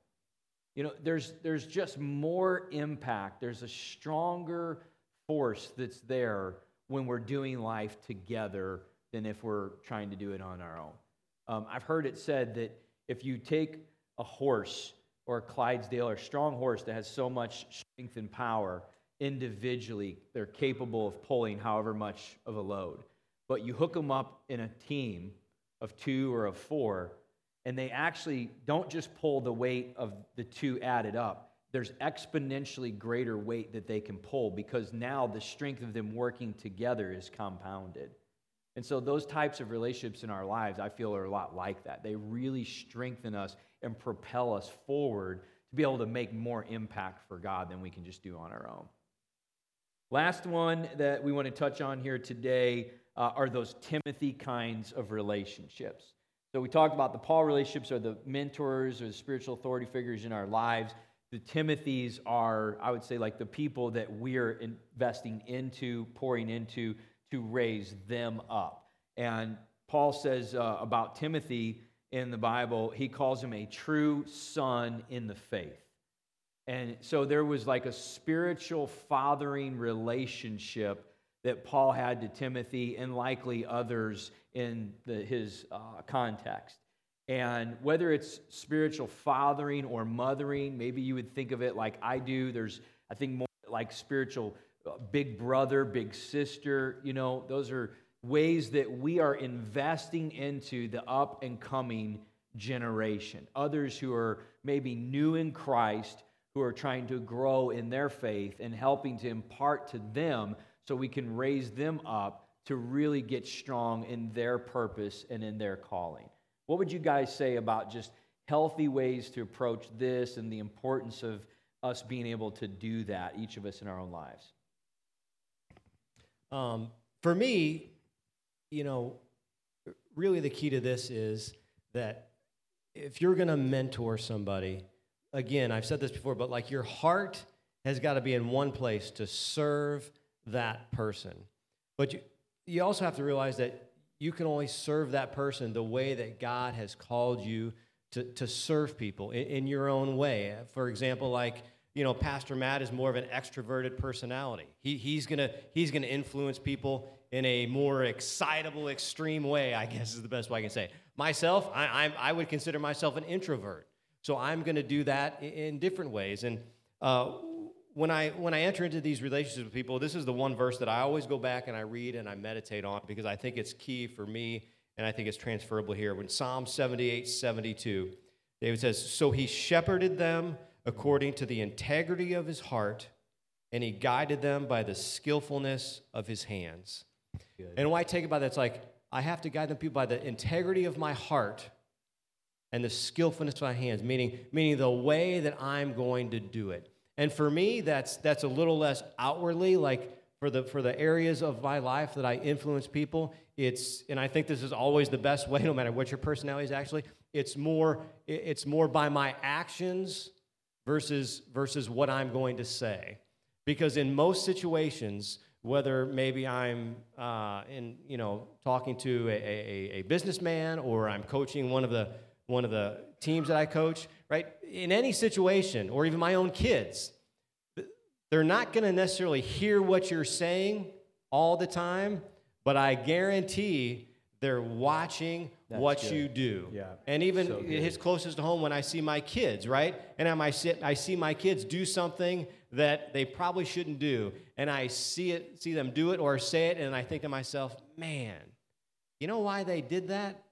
You know, there's, there's just more impact, there's a stronger force that's there when we're doing life together than if we're trying to do it on our own. Um, I've heard it said that if you take a horse or Clydesdale or strong horse that has so much strength and power individually, they're capable of pulling however much of a load. But you hook them up in a team of two or of four, and they actually don't just pull the weight of the two added up, there's exponentially greater weight that they can pull because now the strength of them working together is compounded. And so, those types of relationships in our lives, I feel, are a lot like that. They really strengthen us and propel us forward to be able to make more impact for God than we can just do on our own. Last one that we want to touch on here today uh, are those Timothy kinds of relationships. So, we talked about the Paul relationships are the mentors or the spiritual authority figures in our lives the Timothys are, I would say, like the people that we're investing into, pouring into to raise them up. And Paul says uh, about Timothy in the Bible, he calls him a true son in the faith. And so there was like a spiritual fathering relationship that Paul had to Timothy and likely others in the, his uh, context. And whether it's spiritual fathering or mothering, maybe you would think of it like I do. There's, I think, more like spiritual Uh, big brother, big sister. You know, those are ways that we are investing into the up and coming generation. Others who are maybe new in Christ, who are trying to grow in their faith and helping to impart to them so we can raise them up to really get strong in their purpose and in their calling. What would you guys say about just healthy ways to approach this and the importance of us being able to do that, each of us in our own lives? Um, for me, you know, really the key to this is that if you're going to mentor somebody, again, I've said this before, but like your heart has got to be in one place to serve that person. But you, you also have to realize that you can only serve that person the way that God has called you to, to serve people in, in your own way. For example, like you know, Pastor Matt is more of an extroverted personality. He, he's gonna he's gonna influence people in a more excitable, extreme way. I guess is the best way I can say. Myself, I, I'm, I would consider myself an introvert, so I'm gonna do that in, in different ways. And uh, when I when I enter into these relationships with people, this is the one verse that I always go back and I read and I meditate on because I think it's key for me and I think it's transferable here. When Psalm 78, 72, David says, So he shepherded them according to the integrity of his heart, and he guided them by the skillfulness of his hands. Good. And why I take it by that, it's like I have to guide them people by the integrity of my heart and the skillfulness of my hands, meaning, meaning the way that I'm going to do it. And for me, that's that's a little less outwardly, like for the for the areas of my life that I influence people, it's and I think this is always the best way, no matter what your personality is actually, it's more it's more by my actions versus versus what I'm going to say. Because in most situations, whether maybe I'm uh, in, you know, talking to a, a, a, businessman or I'm coaching one of the one of the teams that I coach, right? In any situation, or even my own kids, they're not going to necessarily hear what you're saying all the time, but I guarantee they're watching that's what good. you do. Yeah. And even so it hits closest to home when I see my kids, right? And I sit, I see my kids do something that they probably shouldn't do, and I see it, see them do it or say it, and I think to myself, man, you know why they did that?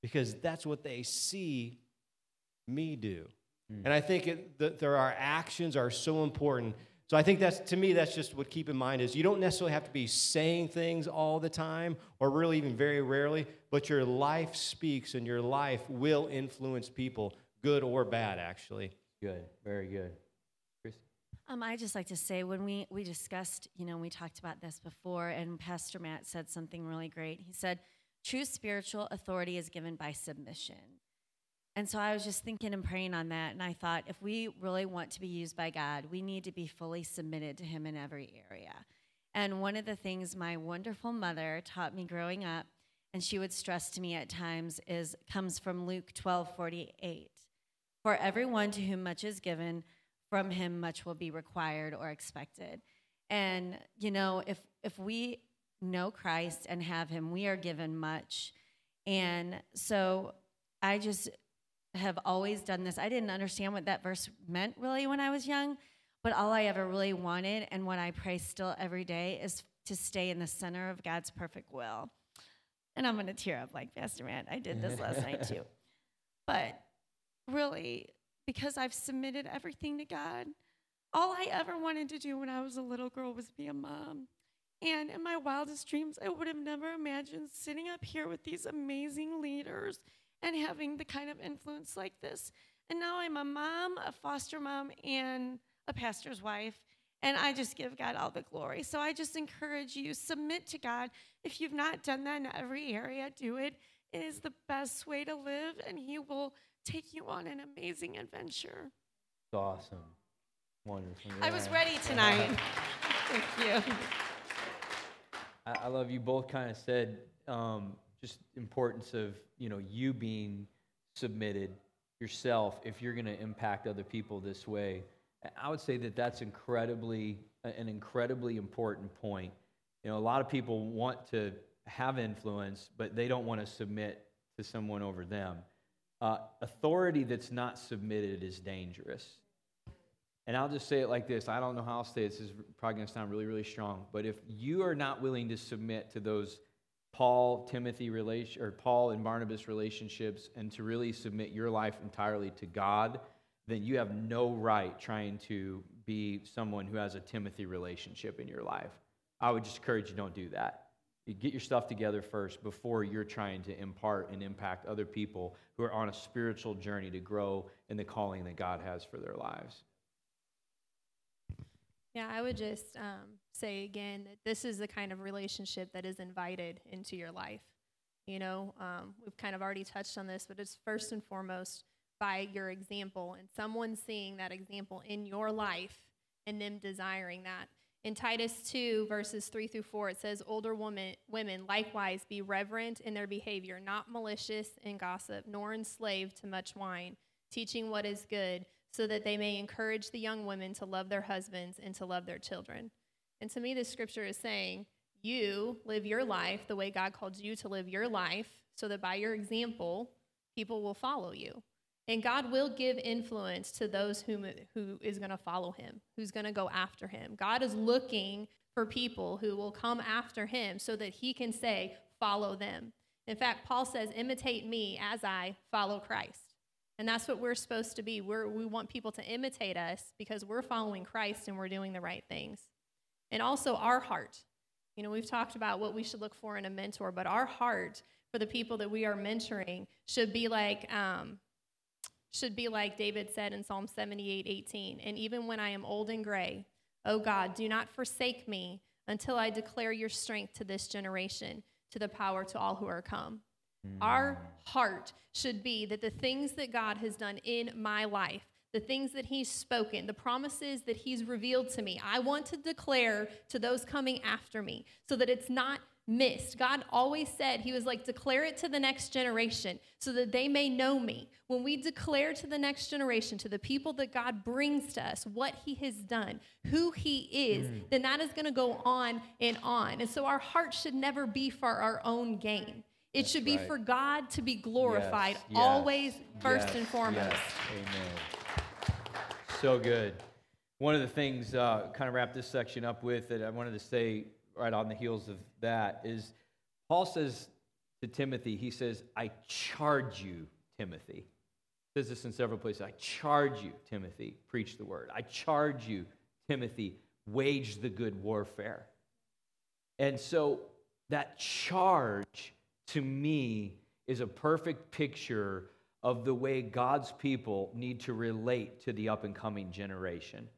Because that's what they see me do. Mm. And I think it, that there our actions are so important so I think that's to me that's just what keep in mind is you don't necessarily have to be saying things all the time or really even very rarely, but your life speaks and your life will influence people, good or bad actually. Good. Very good. Chris? Um, I just like to say when we we discussed, you know, we talked about this before and Pastor Matt said something really great. He said, "True spiritual authority is given by submission." And so I was just thinking and praying on that. And I thought, if we really want to be used by God, we need to be fully submitted to Him in every area. And one of the things my wonderful mother taught me growing up, and she would stress to me at times, is comes from Luke 12 48. For everyone to whom much is given, from him much will be required or expected. And, you know, if, if we know Christ and have him, we are given much. And so I just have always done this. I didn't understand what that verse meant really when I was young, but all I ever really wanted and what I pray still every day is to stay in the center of God's perfect will. And I'm going to tear up like Pastor Matt. I did this last night too. But really, because I've submitted everything to God, all I ever wanted to do when I was a little girl was be a mom. And in my wildest dreams, I would have never imagined sitting up here with these amazing leaders and having the kind of influence like this. And now I'm a mom, a foster mom, and a pastor's wife. And I just give God all the glory. So I just encourage you, submit to God. If you've not done that in every area, do it. It is the best way to live, and He will take you on an amazing adventure. It's awesome. Wonderful. Yeah. I was ready tonight. Thank you. I, I, love you both kind of said um, just importance of you know you being submitted yourself if you're going to impact other people this way i would say that that's incredibly an incredibly important point you know a lot of people want to have influence but they don't want to submit to someone over them uh, authority that's not submitted is dangerous and I'll just say it like this. I don't know how I'll say it. This is probably going to sound really, really strong. But if you are not willing to submit to those Paul Timothy relation or Paul and Barnabas relationships and to really submit your life entirely to God, then you have no right trying to be someone who has a Timothy relationship in your life. I would just encourage you don't do that. You get your stuff together first before you're trying to impart and impact other people who are on a spiritual journey to grow in the calling that God has for their lives. Yeah, I would just um, say again that this is the kind of relationship that is invited into your life. You know, um, we've kind of already touched on this, but it's first and foremost by your example and someone seeing that example in your life and them desiring that. In Titus 2, verses 3 through 4, it says, Older woman, women likewise be reverent in their behavior, not malicious in gossip, nor enslaved to much wine, teaching what is good so that they may encourage the young women to love their husbands and to love their children. And to me, this scripture is saying, you live your life the way God called you to live your life, so that by your example, people will follow you. And God will give influence to those whom, who is going to follow him, who's going to go after him. God is looking for people who will come after him so that he can say, follow them. In fact, Paul says, imitate me as I follow Christ. And that's what we're supposed to be. We're, we want people to imitate us because we're following Christ and we're doing the right things. And also our heart. You know, we've talked about what we should look for in a mentor, but our heart for the people that we are mentoring should be like, um, should be like David said in Psalm 78 18. And even when I am old and gray, O God, do not forsake me until I declare your strength to this generation, to the power to all who are come. Mm. Our heart should be that the things that God has done in my life, the things that He's spoken, the promises that He's revealed to me, I want to declare to those coming after me so that it's not missed. God always said, He was like, declare it to the next generation so that they may know me. When we declare to the next generation, to the people that God brings to us, what He has done, who He is, mm. then that is going to go on and on. And so our heart should never be for our own gain. It That's should be right. for God to be glorified yes, always, yes, first yes, and foremost. Amen. So good. One of the things, uh, kind of wrap this section up with, that I wanted to say right on the heels of that is Paul says to Timothy, he says, I charge you, Timothy. He says this in several places. I charge you, Timothy, preach the word. I charge you, Timothy, wage the good warfare. And so that charge to me is a perfect picture of the way God's people need to relate to the up and coming generation.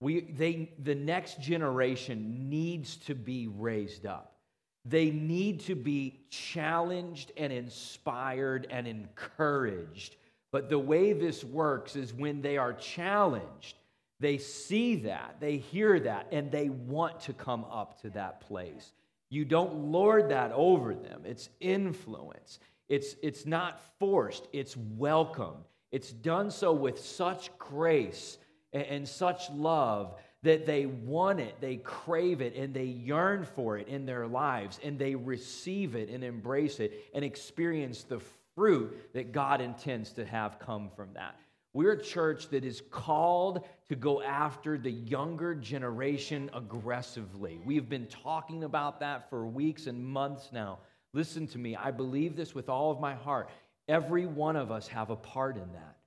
We, they, the next generation needs to be raised up. They need to be challenged and inspired and encouraged. But the way this works is when they are challenged, they see that, they hear that, and they want to come up to that place. You don't lord that over them, it's influence. It's, it's not forced, it's welcomed. It's done so with such grace and, and such love that they want it, they crave it, and they yearn for it in their lives, and they receive it and embrace it and experience the fruit that God intends to have come from that. We're a church that is called to go after the younger generation aggressively. We've been talking about that for weeks and months now. Listen to me, I believe this with all of my heart. Every one of us have a part in that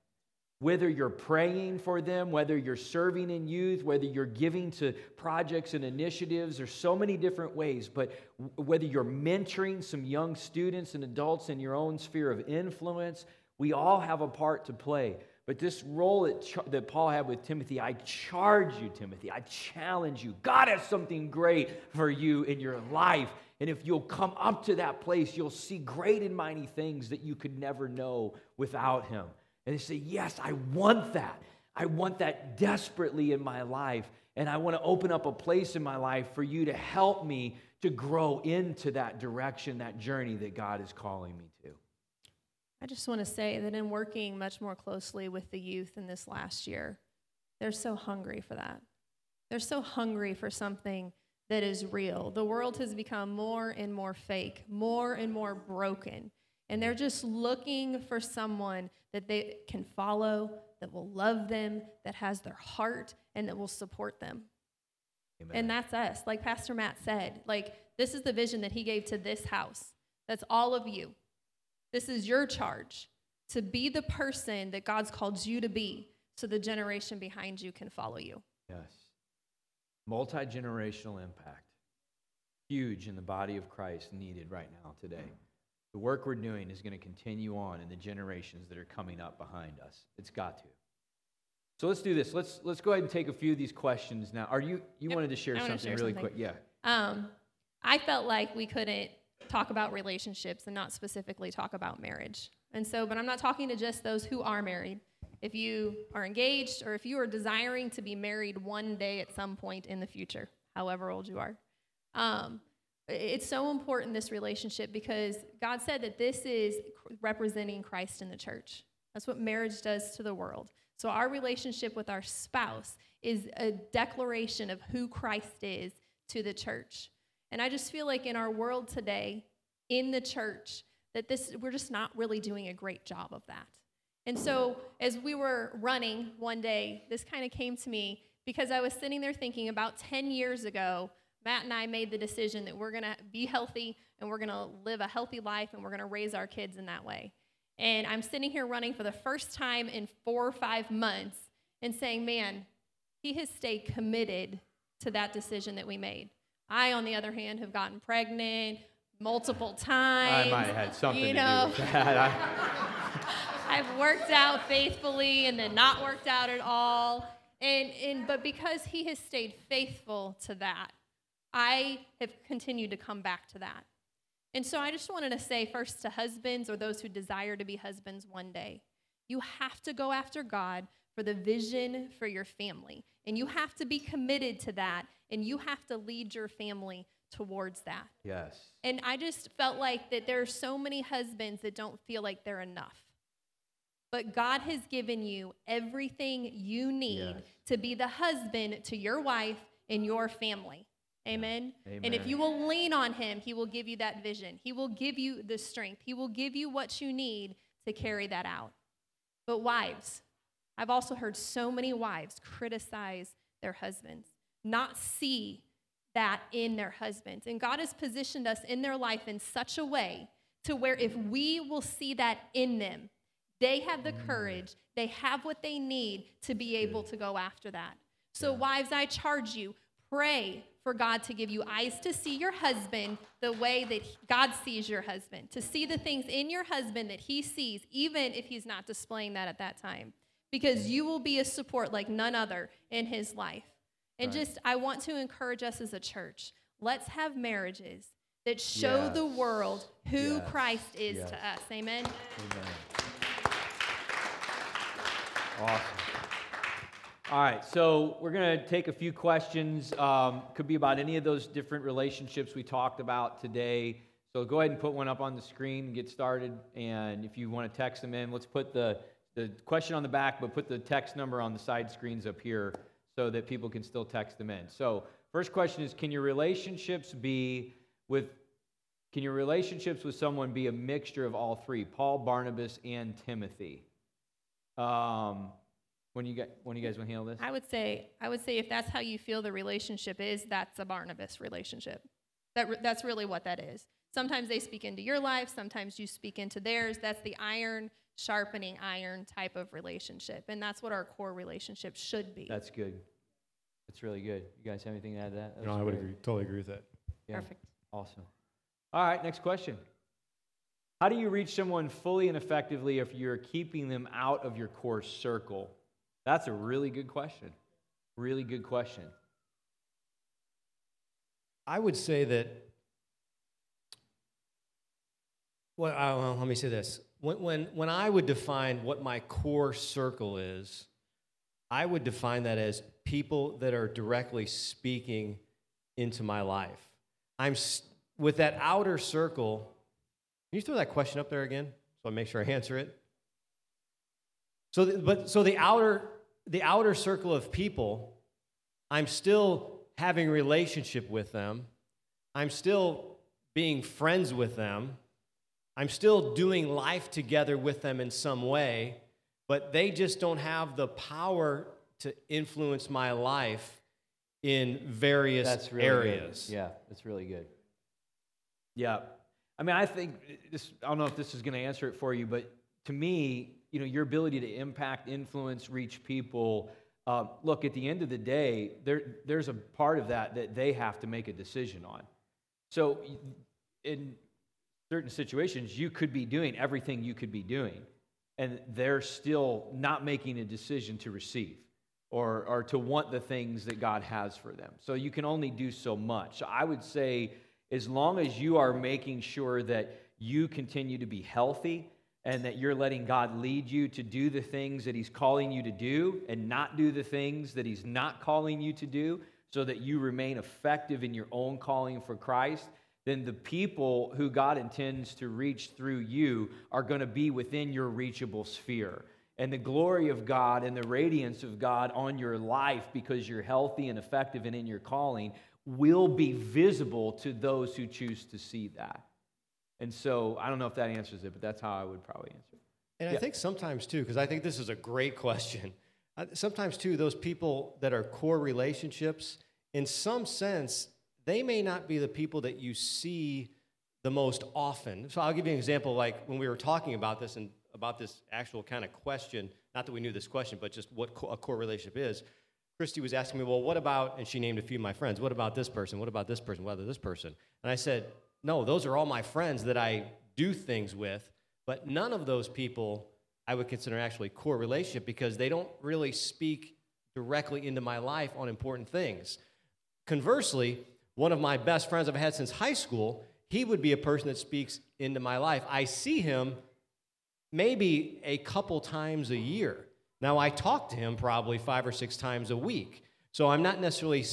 whether you're praying for them, whether you're serving in youth, whether you're giving to projects and initiatives, there's so many different ways. But whether you're mentoring some young students and adults in your own sphere of influence, we all have a part to play. But this role that, that Paul had with Timothy, I charge you, Timothy, I challenge you. God has something great for you in your life. And if you'll come up to that place, you'll see great and mighty things that you could never know without him. And they say, Yes, I want that. I want that desperately in my life. And I want to open up a place in my life for you to help me to grow into that direction, that journey that God is calling me. I just want to say that in working much more closely with the youth in this last year, they're so hungry for that. They're so hungry for something that is real. The world has become more and more fake, more and more broken. And they're just looking for someone that they can follow, that will love them, that has their heart, and that will support them. Amen. And that's us. Like Pastor Matt said, like this is the vision that he gave to this house. That's all of you. This is your charge to be the person that God's called you to be so the generation behind you can follow you. Yes. Multi generational impact. Huge in the body of Christ, needed right now today. The work we're doing is going to continue on in the generations that are coming up behind us. It's got to. So let's do this. Let's let's go ahead and take a few of these questions now. Are you you wanted to share something share really something. quick? Yeah. Um, I felt like we couldn't talk about relationships and not specifically talk about marriage. And so, but I'm not talking to just those who are married. If you are engaged or if you are desiring to be married one day at some point in the future, however old you are, um, it's so important, this relationship, because God said that this is representing Christ in the church. That's what marriage does to the world. So our relationship with our spouse is a declaration of who Christ is to the church. And I just feel like in our world today, in the church, that this we're just not really doing a great job of that. And so as we were running one day, this kind of came to me because I was sitting there thinking about 10 years ago, Matt and I made the decision that we're going to be healthy and we're going to live a healthy life and we're going to raise our kids in that way. And I'm sitting here running for the first time in four or five months and saying, man, he has stayed committed to that decision that we made. I, on the other hand, have gotten pregnant multiple times. I might have had something you to know, do with that. I, I've worked out faithfully and then not worked out at all. And, and but because he has stayed faithful to that, I have continued to come back to that. And so I just wanted to say first to husbands or those who desire to be husbands one day, you have to go after God for the vision for your family. And you have to be committed to that and you have to lead your family towards that. yes. And I just felt like that there are so many husbands that don't feel like they're enough. But God has given you everything you need Yes. to be the husband to your wife and your family. Amen? Amen. And if you will lean on Him, He will give you that vision. He will give you the strength. He will give you what you need to carry that out. But wives, I've also heard so many wives criticize their husbands, not see that in their husbands. And God has positioned us in their life in such a way to where if we will see that in them, they have the mm. courage, they have what they need to be able to go after that. So, wives, I charge you, pray for God to give you eyes to see your husband the way that God sees your husband, to see the things in your husband that he sees, even if he's not displaying that at that time, because you will be a support like none other in his life. And Right. just, I want to encourage us as a church let's have marriages that show the world who Yes. Christ is Yes. to us. Amen. Amen. Awesome. All right, so we're going to take a few questions. Um, could be about any of those different relationships we talked about today. So go ahead and put one up on the screen and get started. And if you want to text them in, let's put the, the question on the back, but put the text number on the side screens up here so that people can still text them in. So, first question is Can your relationships be with can your relationships with someone be a mixture of all three, Paul, Barnabas, and Timothy? Um, when you guys, when you guys want to handle this? I would say, I would say if that's how you feel the relationship is, that's a Barnabas relationship. That, that's really what that is. Sometimes they speak into your life, sometimes you speak into theirs. That's the iron sharpening iron type of relationship. And that's what our core relationship should be. That's good. That's really good. You guys have anything to add to that? That No, I would great. agree, totally agree with that. Yeah. Perfect. Awesome. All right, next question. How do you reach someone fully and effectively if you're keeping them out of your core circle? That's a really good question. Really good question. I would say that. Well, uh, well, let me say this. When, when, when I would define what my core circle is, I would define that as people that are directly speaking into my life. I'm with that outer circle. Can you throw that question up there again so I make sure I answer it? So, the, but so the outer the outer circle of people, I'm still having relationship with them. I'm still being friends with them. I'm still doing life together with them in some way, but they just don't have the power to influence my life in various That's really areas. Good. Yeah, that's really good. Yeah. I mean, I think this, I don't know if this is going to answer it for you, but to me, you know, your ability to impact, influence, reach people. Uh, look, at the end of the day, there, there's a part of that that they have to make a decision on. So, in certain situations, you could be doing everything you could be doing, and they're still not making a decision to receive or, or to want the things that God has for them. So you can only do so much. So I would say, as long as you are making sure that you continue to be healthy and that you're letting God lead you to do the things that He's calling you to do and not do the things that He's not calling you to do, so that you remain effective in your own calling for Christ, then the people who God intends to reach through you are going to be within your reachable sphere. and the glory of God and the radiance of God on your life because you're healthy and effective and in your calling will be visible to those who choose to see that. And so I don't know if that answers it, but that's how I would probably answer it. And I think sometimes too, because I think this is a great question. Sometimes too, those people that are core relationships, in some sense, they may not be the people that you see the most often. So I'll give you an example. Like when we were talking about this and about this actual kind of question, not that we knew this question, but just what co- a core relationship is. Christy was asking me, well, what about, and she named a few of my friends, what about this person? What about this person? What about this person? And I said, no, those are all my friends that I do things with, but none of those people I would consider actually core relationship because they don't really speak directly into my life on important things. Conversely, one of my best friends I've had since high school, he would be a person that speaks into my life. I see him maybe a couple times a year. Now, I talk to him probably five or six times a week. So I'm not necessarily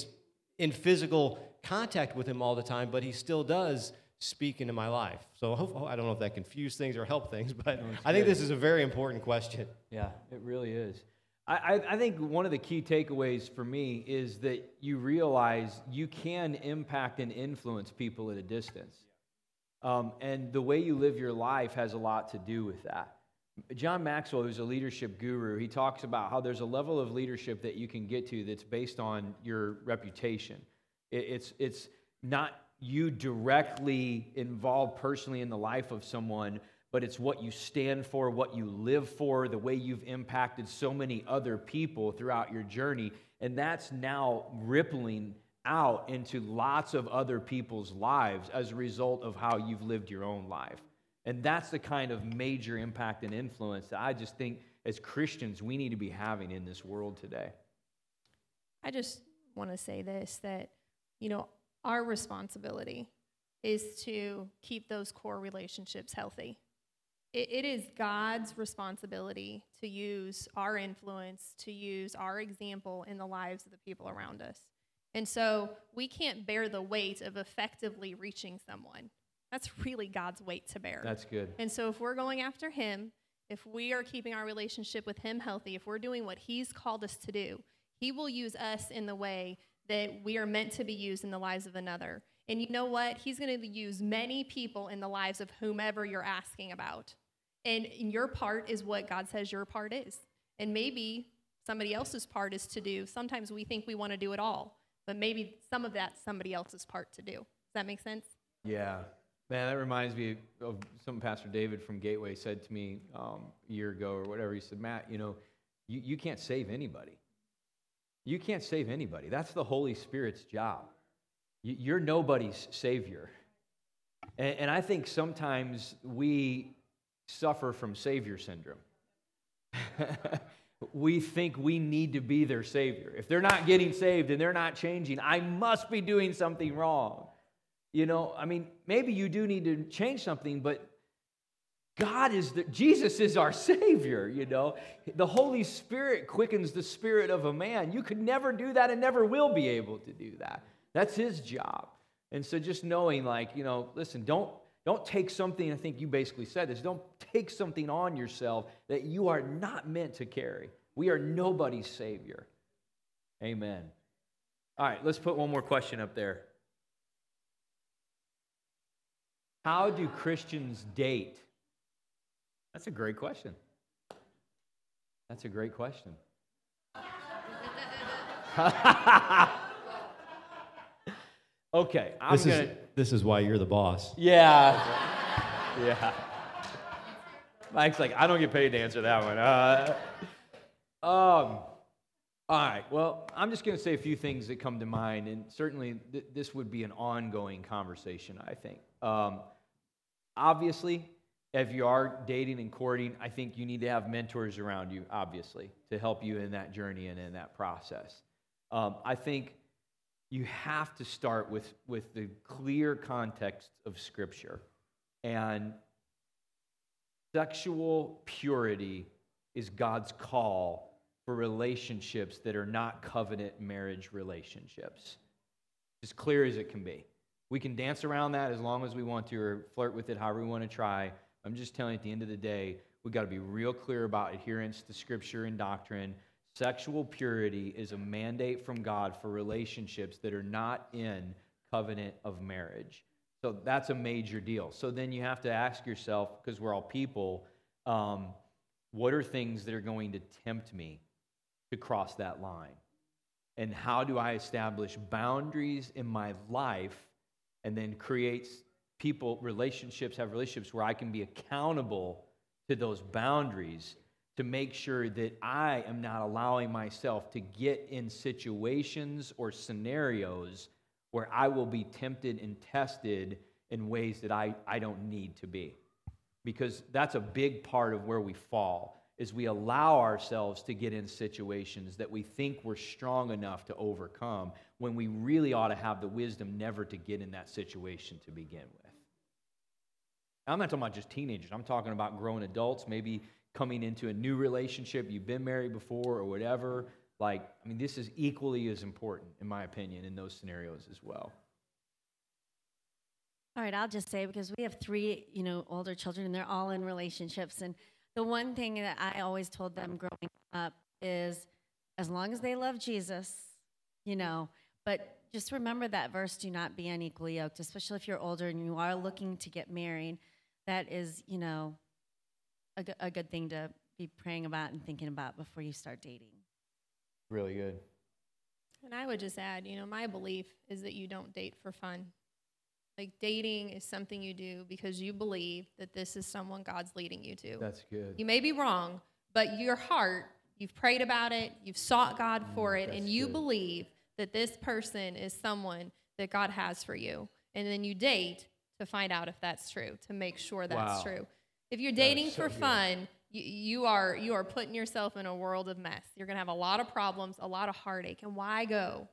in physical contact with him all the time, but he still does speak into my life. So hope, I don't know if that confused things or helped things, but I think this is a very important question. Yeah, it really is. I, I, think one of the key takeaways for me is that you realize you can impact and influence people at a distance. Um, and the way you live your life has a lot to do with that. John Maxwell, who's a leadership guru, he talks about how there's a level of leadership that you can get to that's based on your reputation. It- it's, it's not you directly involved personally in the life of someone, but it's what you stand for, what you live for, the way you've impacted so many other people throughout your journey. And that's now rippling out into lots of other people's lives as a result of how you've lived your own life. And that's the kind of major impact and influence that I just think as Christians we need to be having in this world today. I just want to say this that, you know, our responsibility is to keep those core relationships healthy. It, it is God's responsibility to use our influence, to use our example in the lives of the people around us. And so we can't bear the weight of effectively reaching someone. That's really God's weight to bear. That's good. And so, if we're going after Him, if we are keeping our relationship with Him healthy, if we're doing what He's called us to do, He will use us in the way that we are meant to be used in the lives of another. And you know what? He's going to use many people in the lives of whomever you're asking about. And your part is what God says your part is. And maybe somebody else's part is to do. Sometimes we think we want to do it all, but maybe some of that's somebody else's part to do. Does that make sense? Yeah. Man, that reminds me of something Pastor David from Gateway said to me um, a year ago or whatever. He said, Matt, you know, you, you can't save anybody. You can't save anybody. That's the Holy Spirit's job. You, you're nobody's savior. And, and I think sometimes we suffer from savior syndrome. we think we need to be their savior. If they're not getting saved and they're not changing, I must be doing something wrong. You know, I mean, maybe you do need to change something, but God is the, Jesus is our Savior, you know. The Holy Spirit quickens the spirit of a man. You could never do that and never will be able to do that. That's his job. And so just knowing, like, you know, listen, don't don't take something, I think you basically said this, don't take something on yourself that you are not meant to carry. We are nobody's Savior. Amen. All right, let's put one more question up there. How do Christians date? That's a great question. That's a great question. okay, I'm This gonna. is, this is why you're the boss. Yeah. yeah. Mike's like, I don't get paid to answer that one. Uh, um, all right. Well, I'm just going to say a few things that come to mind, and certainly th- this would be an ongoing conversation, I think. Um, obviously, if you are dating and courting, I think you need to have mentors around you, obviously, to help you in that journey and in that process. Um, I think you have to start with, with the clear context of Scripture. And sexual purity is God's call for relationships that are not covenant marriage relationships. As clear as it can be. We can dance around that as long as we want to or flirt with it however we want to try. I'm just telling you, at the end of the day, We've got to be real clear about adherence to scripture and doctrine. Sexual purity is a mandate from God for relationships that are not in covenant of marriage. So that's a major deal. So then you have to ask yourself, because we're all people, um, what are things that are going to tempt me to cross that line? And how do I establish boundaries in my life and then create people, relationships, have relationships where I can be accountable to those boundaries to make sure that I am not allowing myself to get in situations or scenarios where I will be tempted and tested in ways that I, I don't need to be. Because that's a big part of where we fall is we allow ourselves to get in situations that we think we're strong enough to overcome when we really ought to have the wisdom never to get in that situation to begin with. I'm not talking about just teenagers. I'm talking about grown adults, maybe coming into a new relationship, you've been married before or whatever. Like, I mean, this is equally as important, in my opinion, in those scenarios as well. All right, I'll just say because we have three, you know, older children and they're all in relationships and the one thing that I always told them growing up is as long as they love Jesus, you know, but just remember that verse do not be unequally yoked, especially if you're older and you are looking to get married. That is, you know, a, a good thing to be praying about and thinking about before you start dating. Really good. And I would just add, you know, my belief is that you don't date for fun. Like dating is something you do because you believe that this is someone God's leading you to. That's good. You may be wrong, but your heart, you've prayed about it, you've sought God mm, for it, and you good. believe that this person is someone that God has for you. And then you date to find out if that's true, to make sure that's wow. true. If you're dating so for good. fun, you, you, are you are putting yourself in a world of mess. You're going to have a lot of problems, a lot of heartache. And why go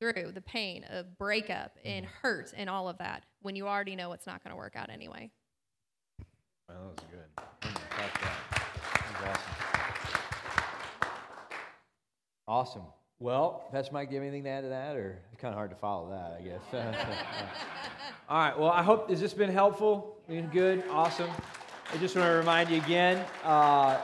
through the pain of breakup and mm-hmm. hurt and all of that when you already know it's not going to work out anyway. Well, that was good. That was awesome. Awesome. Well, Pastor Mike, do you have anything to add to that, or it's kind of hard to follow that, I guess. All right. Well, I hope has this been helpful? Been good. Awesome. I just want to remind you again. Uh,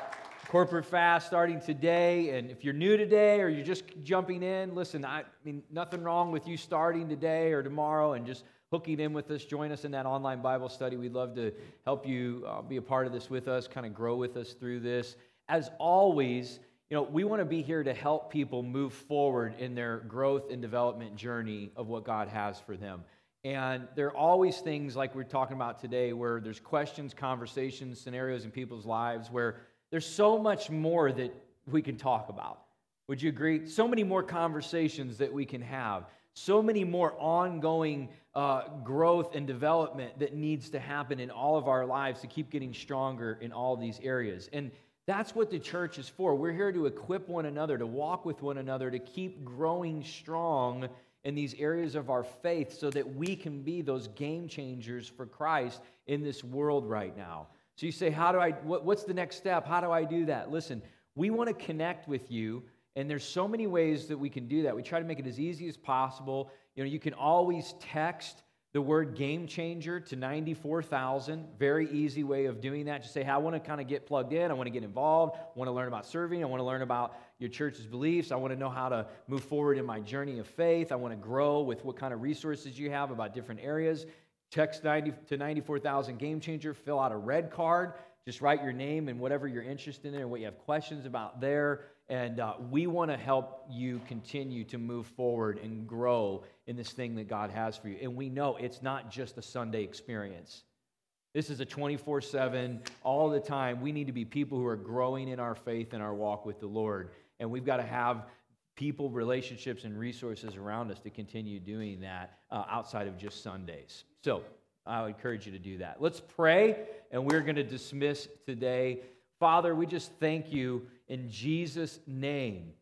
corporate fast starting today. And if you're new today or you're just jumping in, listen, I mean, nothing wrong with you starting today or tomorrow and just hooking in with us. Join us in that online Bible study. We'd love to help you uh, be a part of this with us, kind of grow with us through this. As always, you know, we want to be here to help people move forward in their growth and development journey of what God has for them. And there are always things like we're talking about today where there's questions, conversations, scenarios in people's lives where there's so much more that we can talk about. Would you agree? So many more conversations that we can have, so many more ongoing uh, growth and development that needs to happen in all of our lives to keep getting stronger in all these areas. And that's what the church is for. We're here to equip one another, to walk with one another, to keep growing strong in these areas of our faith so that we can be those game changers for Christ in this world right now. So you say, How do I, what, what's the next step? How do I do that? Listen, we want to connect with you, and there's so many ways that we can do that. We try to make it as easy as possible. You know, you can always text the word game changer to 94,000. Very easy way of doing that. Just say, hey, I want to kind of get plugged in. I want to get involved. I want to learn about serving. I want to learn about your church's beliefs. I want to know how to move forward in my journey of faith. I want to grow with what kind of resources you have about different areas. Text 90 to 94,000 Game Changer, fill out a red card. Just write your name and whatever you're interested in and what you have questions about there. And uh, we want to help you continue to move forward and grow in this thing that God has for you. And we know it's not just a Sunday experience. This is a 24 7, all the time. We need to be people who are growing in our faith and our walk with the Lord. And we've got to have people, relationships, and resources around us to continue doing that uh, outside of just Sundays. So I would encourage you to do that. Let's pray, and we're going to dismiss today. Father, we just thank you in Jesus' name.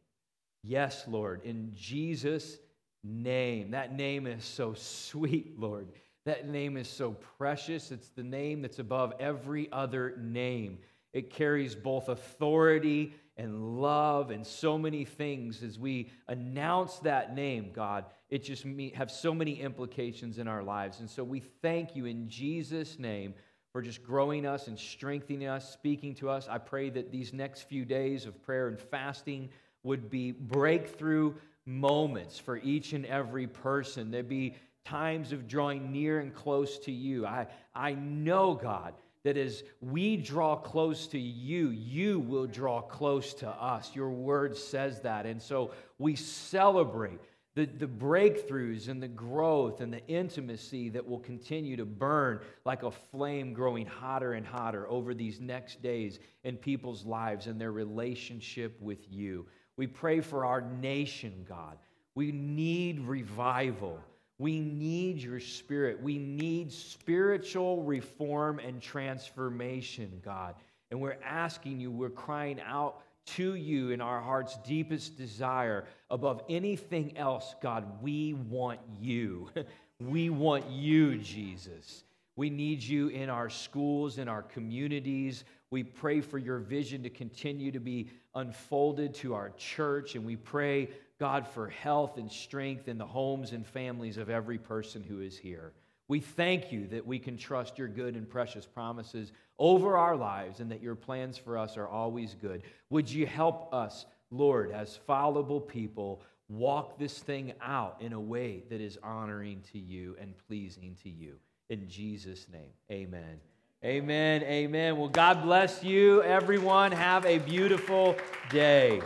Yes, Lord, in Jesus' name. That name is so sweet, Lord. That name is so precious. It's the name that's above every other name. It carries both authority and love and so many things as we announce that name, God. It just have so many implications in our lives. And so we thank you in Jesus' name for just growing us and strengthening us, speaking to us. I pray that these next few days of prayer and fasting would be breakthrough moments for each and every person. There'd be times of drawing near and close to you. I, I know, God, that as we draw close to you, you will draw close to us. Your word says that. And so we celebrate the, the breakthroughs and the growth and the intimacy that will continue to burn like a flame growing hotter and hotter over these next days in people's lives and their relationship with you. We pray for our nation, God. We need revival. We need your spirit. We need spiritual reform and transformation, God. And we're asking you, we're crying out to you in our heart's deepest desire. Above anything else, God, we want you. we want you, Jesus. We need you in our schools, in our communities. We pray for your vision to continue to be unfolded to our church. And we pray, God, for health and strength in the homes and families of every person who is here. We thank you that we can trust your good and precious promises over our lives and that your plans for us are always good. Would you help us, Lord, as fallible people, walk this thing out in a way that is honoring to you and pleasing to you? In Jesus' name, amen. Amen. Amen. Well, God bless you, everyone. Have a beautiful day.